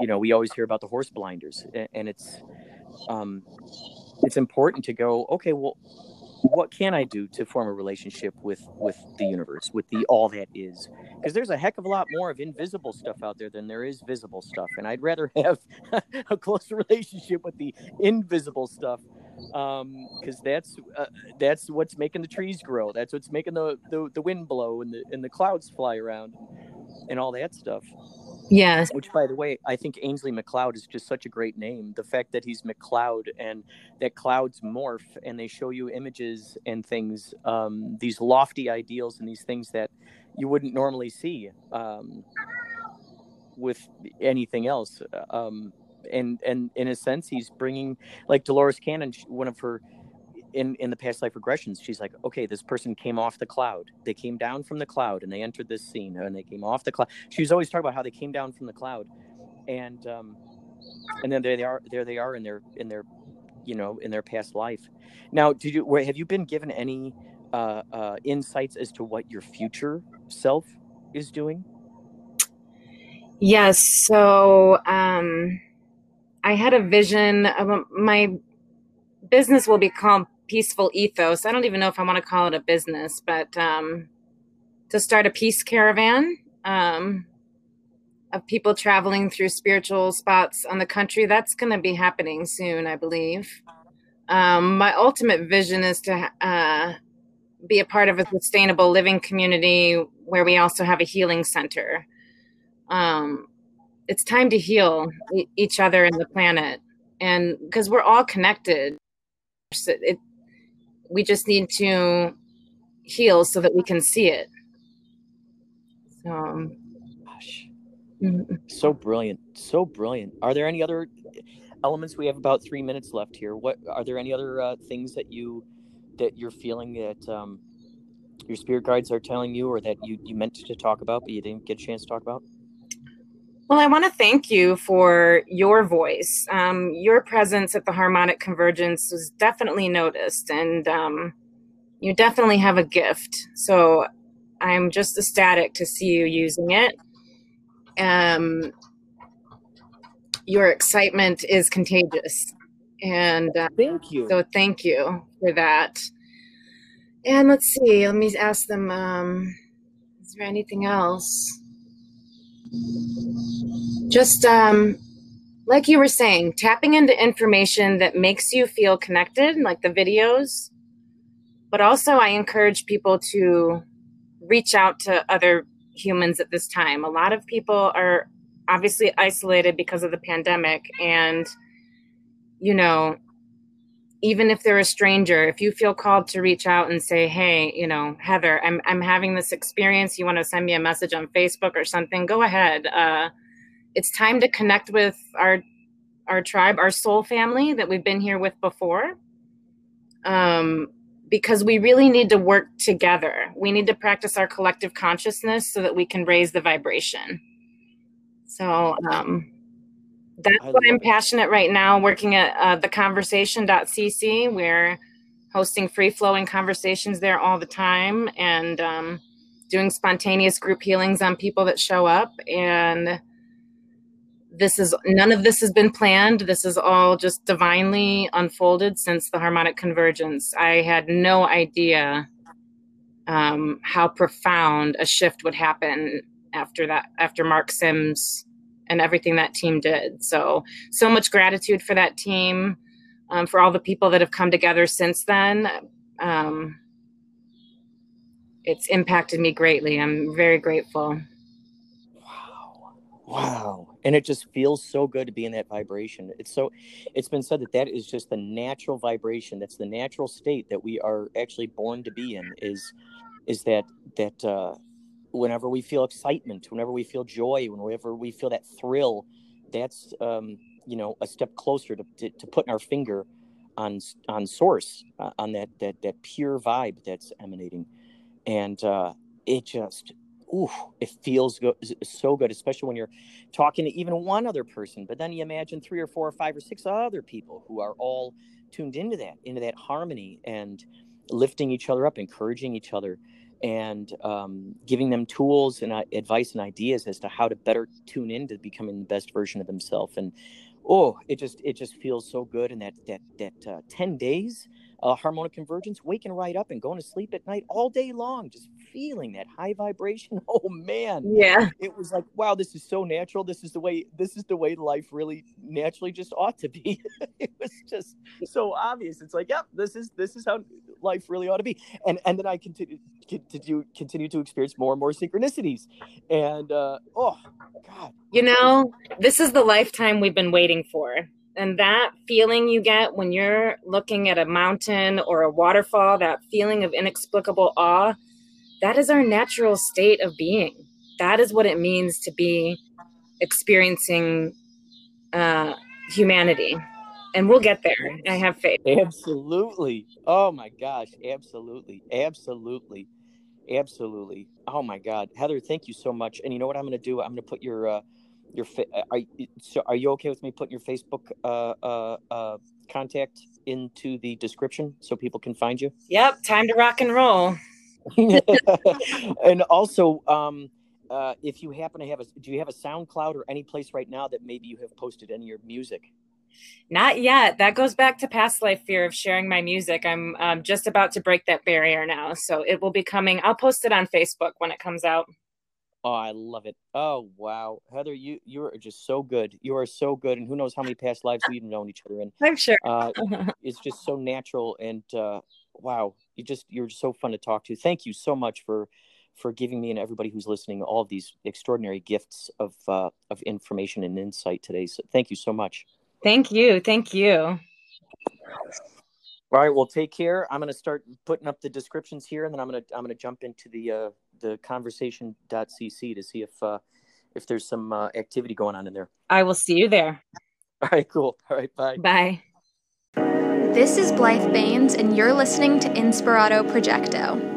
you know we always hear about the horse blinders and it's um, it's important to go okay well what can I do to form a relationship with with the universe, with the all that is? Because there's a heck of a lot more of invisible stuff out there than there is visible stuff, and I'd rather have a closer relationship with the invisible stuff, because um, that's uh, that's what's making the trees grow. That's what's making the, the the wind blow and the and the clouds fly around, and all that stuff. Yes. Which, by the way, I think Ainslie MacLeod is just such a great name. The fact that he's MacLeod and that clouds morph and they show you images and things, um, these lofty ideals and these things that you wouldn't normally see um, with anything else. Um, and and in a sense, he's bringing like Dolores Cannon, one of her in in the past life regressions she's like okay this person came off the cloud they came down from the cloud and they entered this scene and they came off the cloud she was always talking about how they came down from the cloud and um, and then there they are. There they are in their in their you know in their past life. Now, did you have you been given any uh, uh, insights as to what your future self is doing? Yes. So um, I had a vision of my business will be called Peaceful Ethos. I don't even know if I want to call it a business, but um, to start a peace caravan um, of people traveling through spiritual spots on the country. That's going to be happening soon, I believe. Um, my ultimate vision is to uh, be a part of a sustainable living community where we also have a healing center. Um, it's time to heal e- each other and the planet, and because we're all connected, it, we just need to heal so that we can see it. So, um, Gosh, mm-hmm. so brilliant, so brilliant. Are there any other elements? We have about three minutes left here. What are there any other uh, things that you that you're feeling that um, your spirit guides are telling you, or that you you meant to talk about but you didn't get a chance to talk about? Well, I want to thank you for your voice. Um, your presence at the Harmonic Convergence was definitely noticed, and um, you definitely have a gift. So I'm just ecstatic to see you using it. Um, your excitement is contagious, and uh, thank you. So thank you for that. And let's see. Let me ask them. Um, is there anything else? Just um, like you were saying, tapping into information that makes you feel connected, like the videos. But also, I encourage people to reach out to other humans at this time. A lot of people are obviously isolated because of the pandemic. And, you know, even if they're a stranger, if you feel called to reach out and say, "Hey, you know, Heather, I'm I'm having this experience. You want to send me a message on Facebook or something? Go ahead. Uh, it's time to connect with our our tribe, our soul family that we've been here with before. Um, because we really need to work together. We need to practice our collective consciousness so that we can raise the vibration. So, um, that's why I'm passionate right now, working at uh, theconversation.cc. We're hosting free flowing conversations there all the time and um, doing spontaneous group healings on people that show up. And this is none of this has been planned. This is all just divinely unfolded since the harmonic convergence. I had no idea um, how profound a shift would happen after that, after Mark Sims and everything that team did. So, so much gratitude for that team, um, for all the people that have come together since then. Um, it's impacted me greatly. I'm very grateful. Wow. Wow. And it just feels so good to be in that vibration. It's so, it's been said that that is just the natural vibration. That's the natural state that we are actually born to be in is, is that, that, uh, whenever we feel excitement, whenever we feel joy, whenever we feel that thrill, that's um, you know a step closer to, to, to putting our finger on on source, uh, on that that that pure vibe that's emanating, and uh, it just ooh, it feels go- so good, especially when you're talking to even one other person. But then you imagine three or four or five or six other people who are all tuned into that, into that harmony, and lifting each other up, encouraging each other and um, giving them tools and uh, advice and ideas as to how to better tune into becoming the best version of themselves and oh it just it just feels so good And that that that uh, 10 days uh, harmonic convergence waking right up and going to sleep at night all day long just feeling that high vibration. Oh man. Yeah. It was like wow this is so natural. This is the way this is the way life really naturally just ought to be. It was just so obvious. It's like yep this is this is how life really ought to be. And and then i continue to do continue to experience more and more synchronicities. And uh oh god. You know this is the lifetime we've been waiting for and that feeling you get when you're looking at a mountain or a waterfall, that feeling of inexplicable awe, that is our natural state of being. That is what it means to be experiencing uh, humanity. And we'll get there. I have faith. Absolutely. Oh my gosh. Absolutely. Absolutely. Absolutely. Oh my God. Heather, thank you so much. And you know what I'm going to do? I'm going to put your, uh, your fa- are so are you okay with me putting your Facebook uh, uh, uh, contact into the description so people can find you? Yep, time to rock and roll. and also, um, uh, if you happen to have a, do you have a SoundCloud or any place right now that maybe you have posted any of your music? Not yet. That goes back to past life fear of sharing my music. I'm um, just about to break that barrier now, so it will be coming. I'll post it on Facebook when it comes out. Oh, I love it. Oh, wow. Heather, you you are just so good. You are so good. And who knows how many past lives we've known each other in. I'm sure. Uh, it's just so natural and uh, wow, you just you're so fun to talk to. Thank you so much for for giving me and everybody who's listening all of these extraordinary gifts of uh, of information and insight today. So thank you so much. Thank you. Thank you. All right, well, take care. I'm going to start putting up the descriptions here, and then I'm going to I'm going to jump into the uh, the conversation.cc to see if uh, if there's some uh, activity going on in there. I will see you there. All right, cool. All right, bye. Bye. This is Blythe Baines, and you're listening to Inspirato Projecto.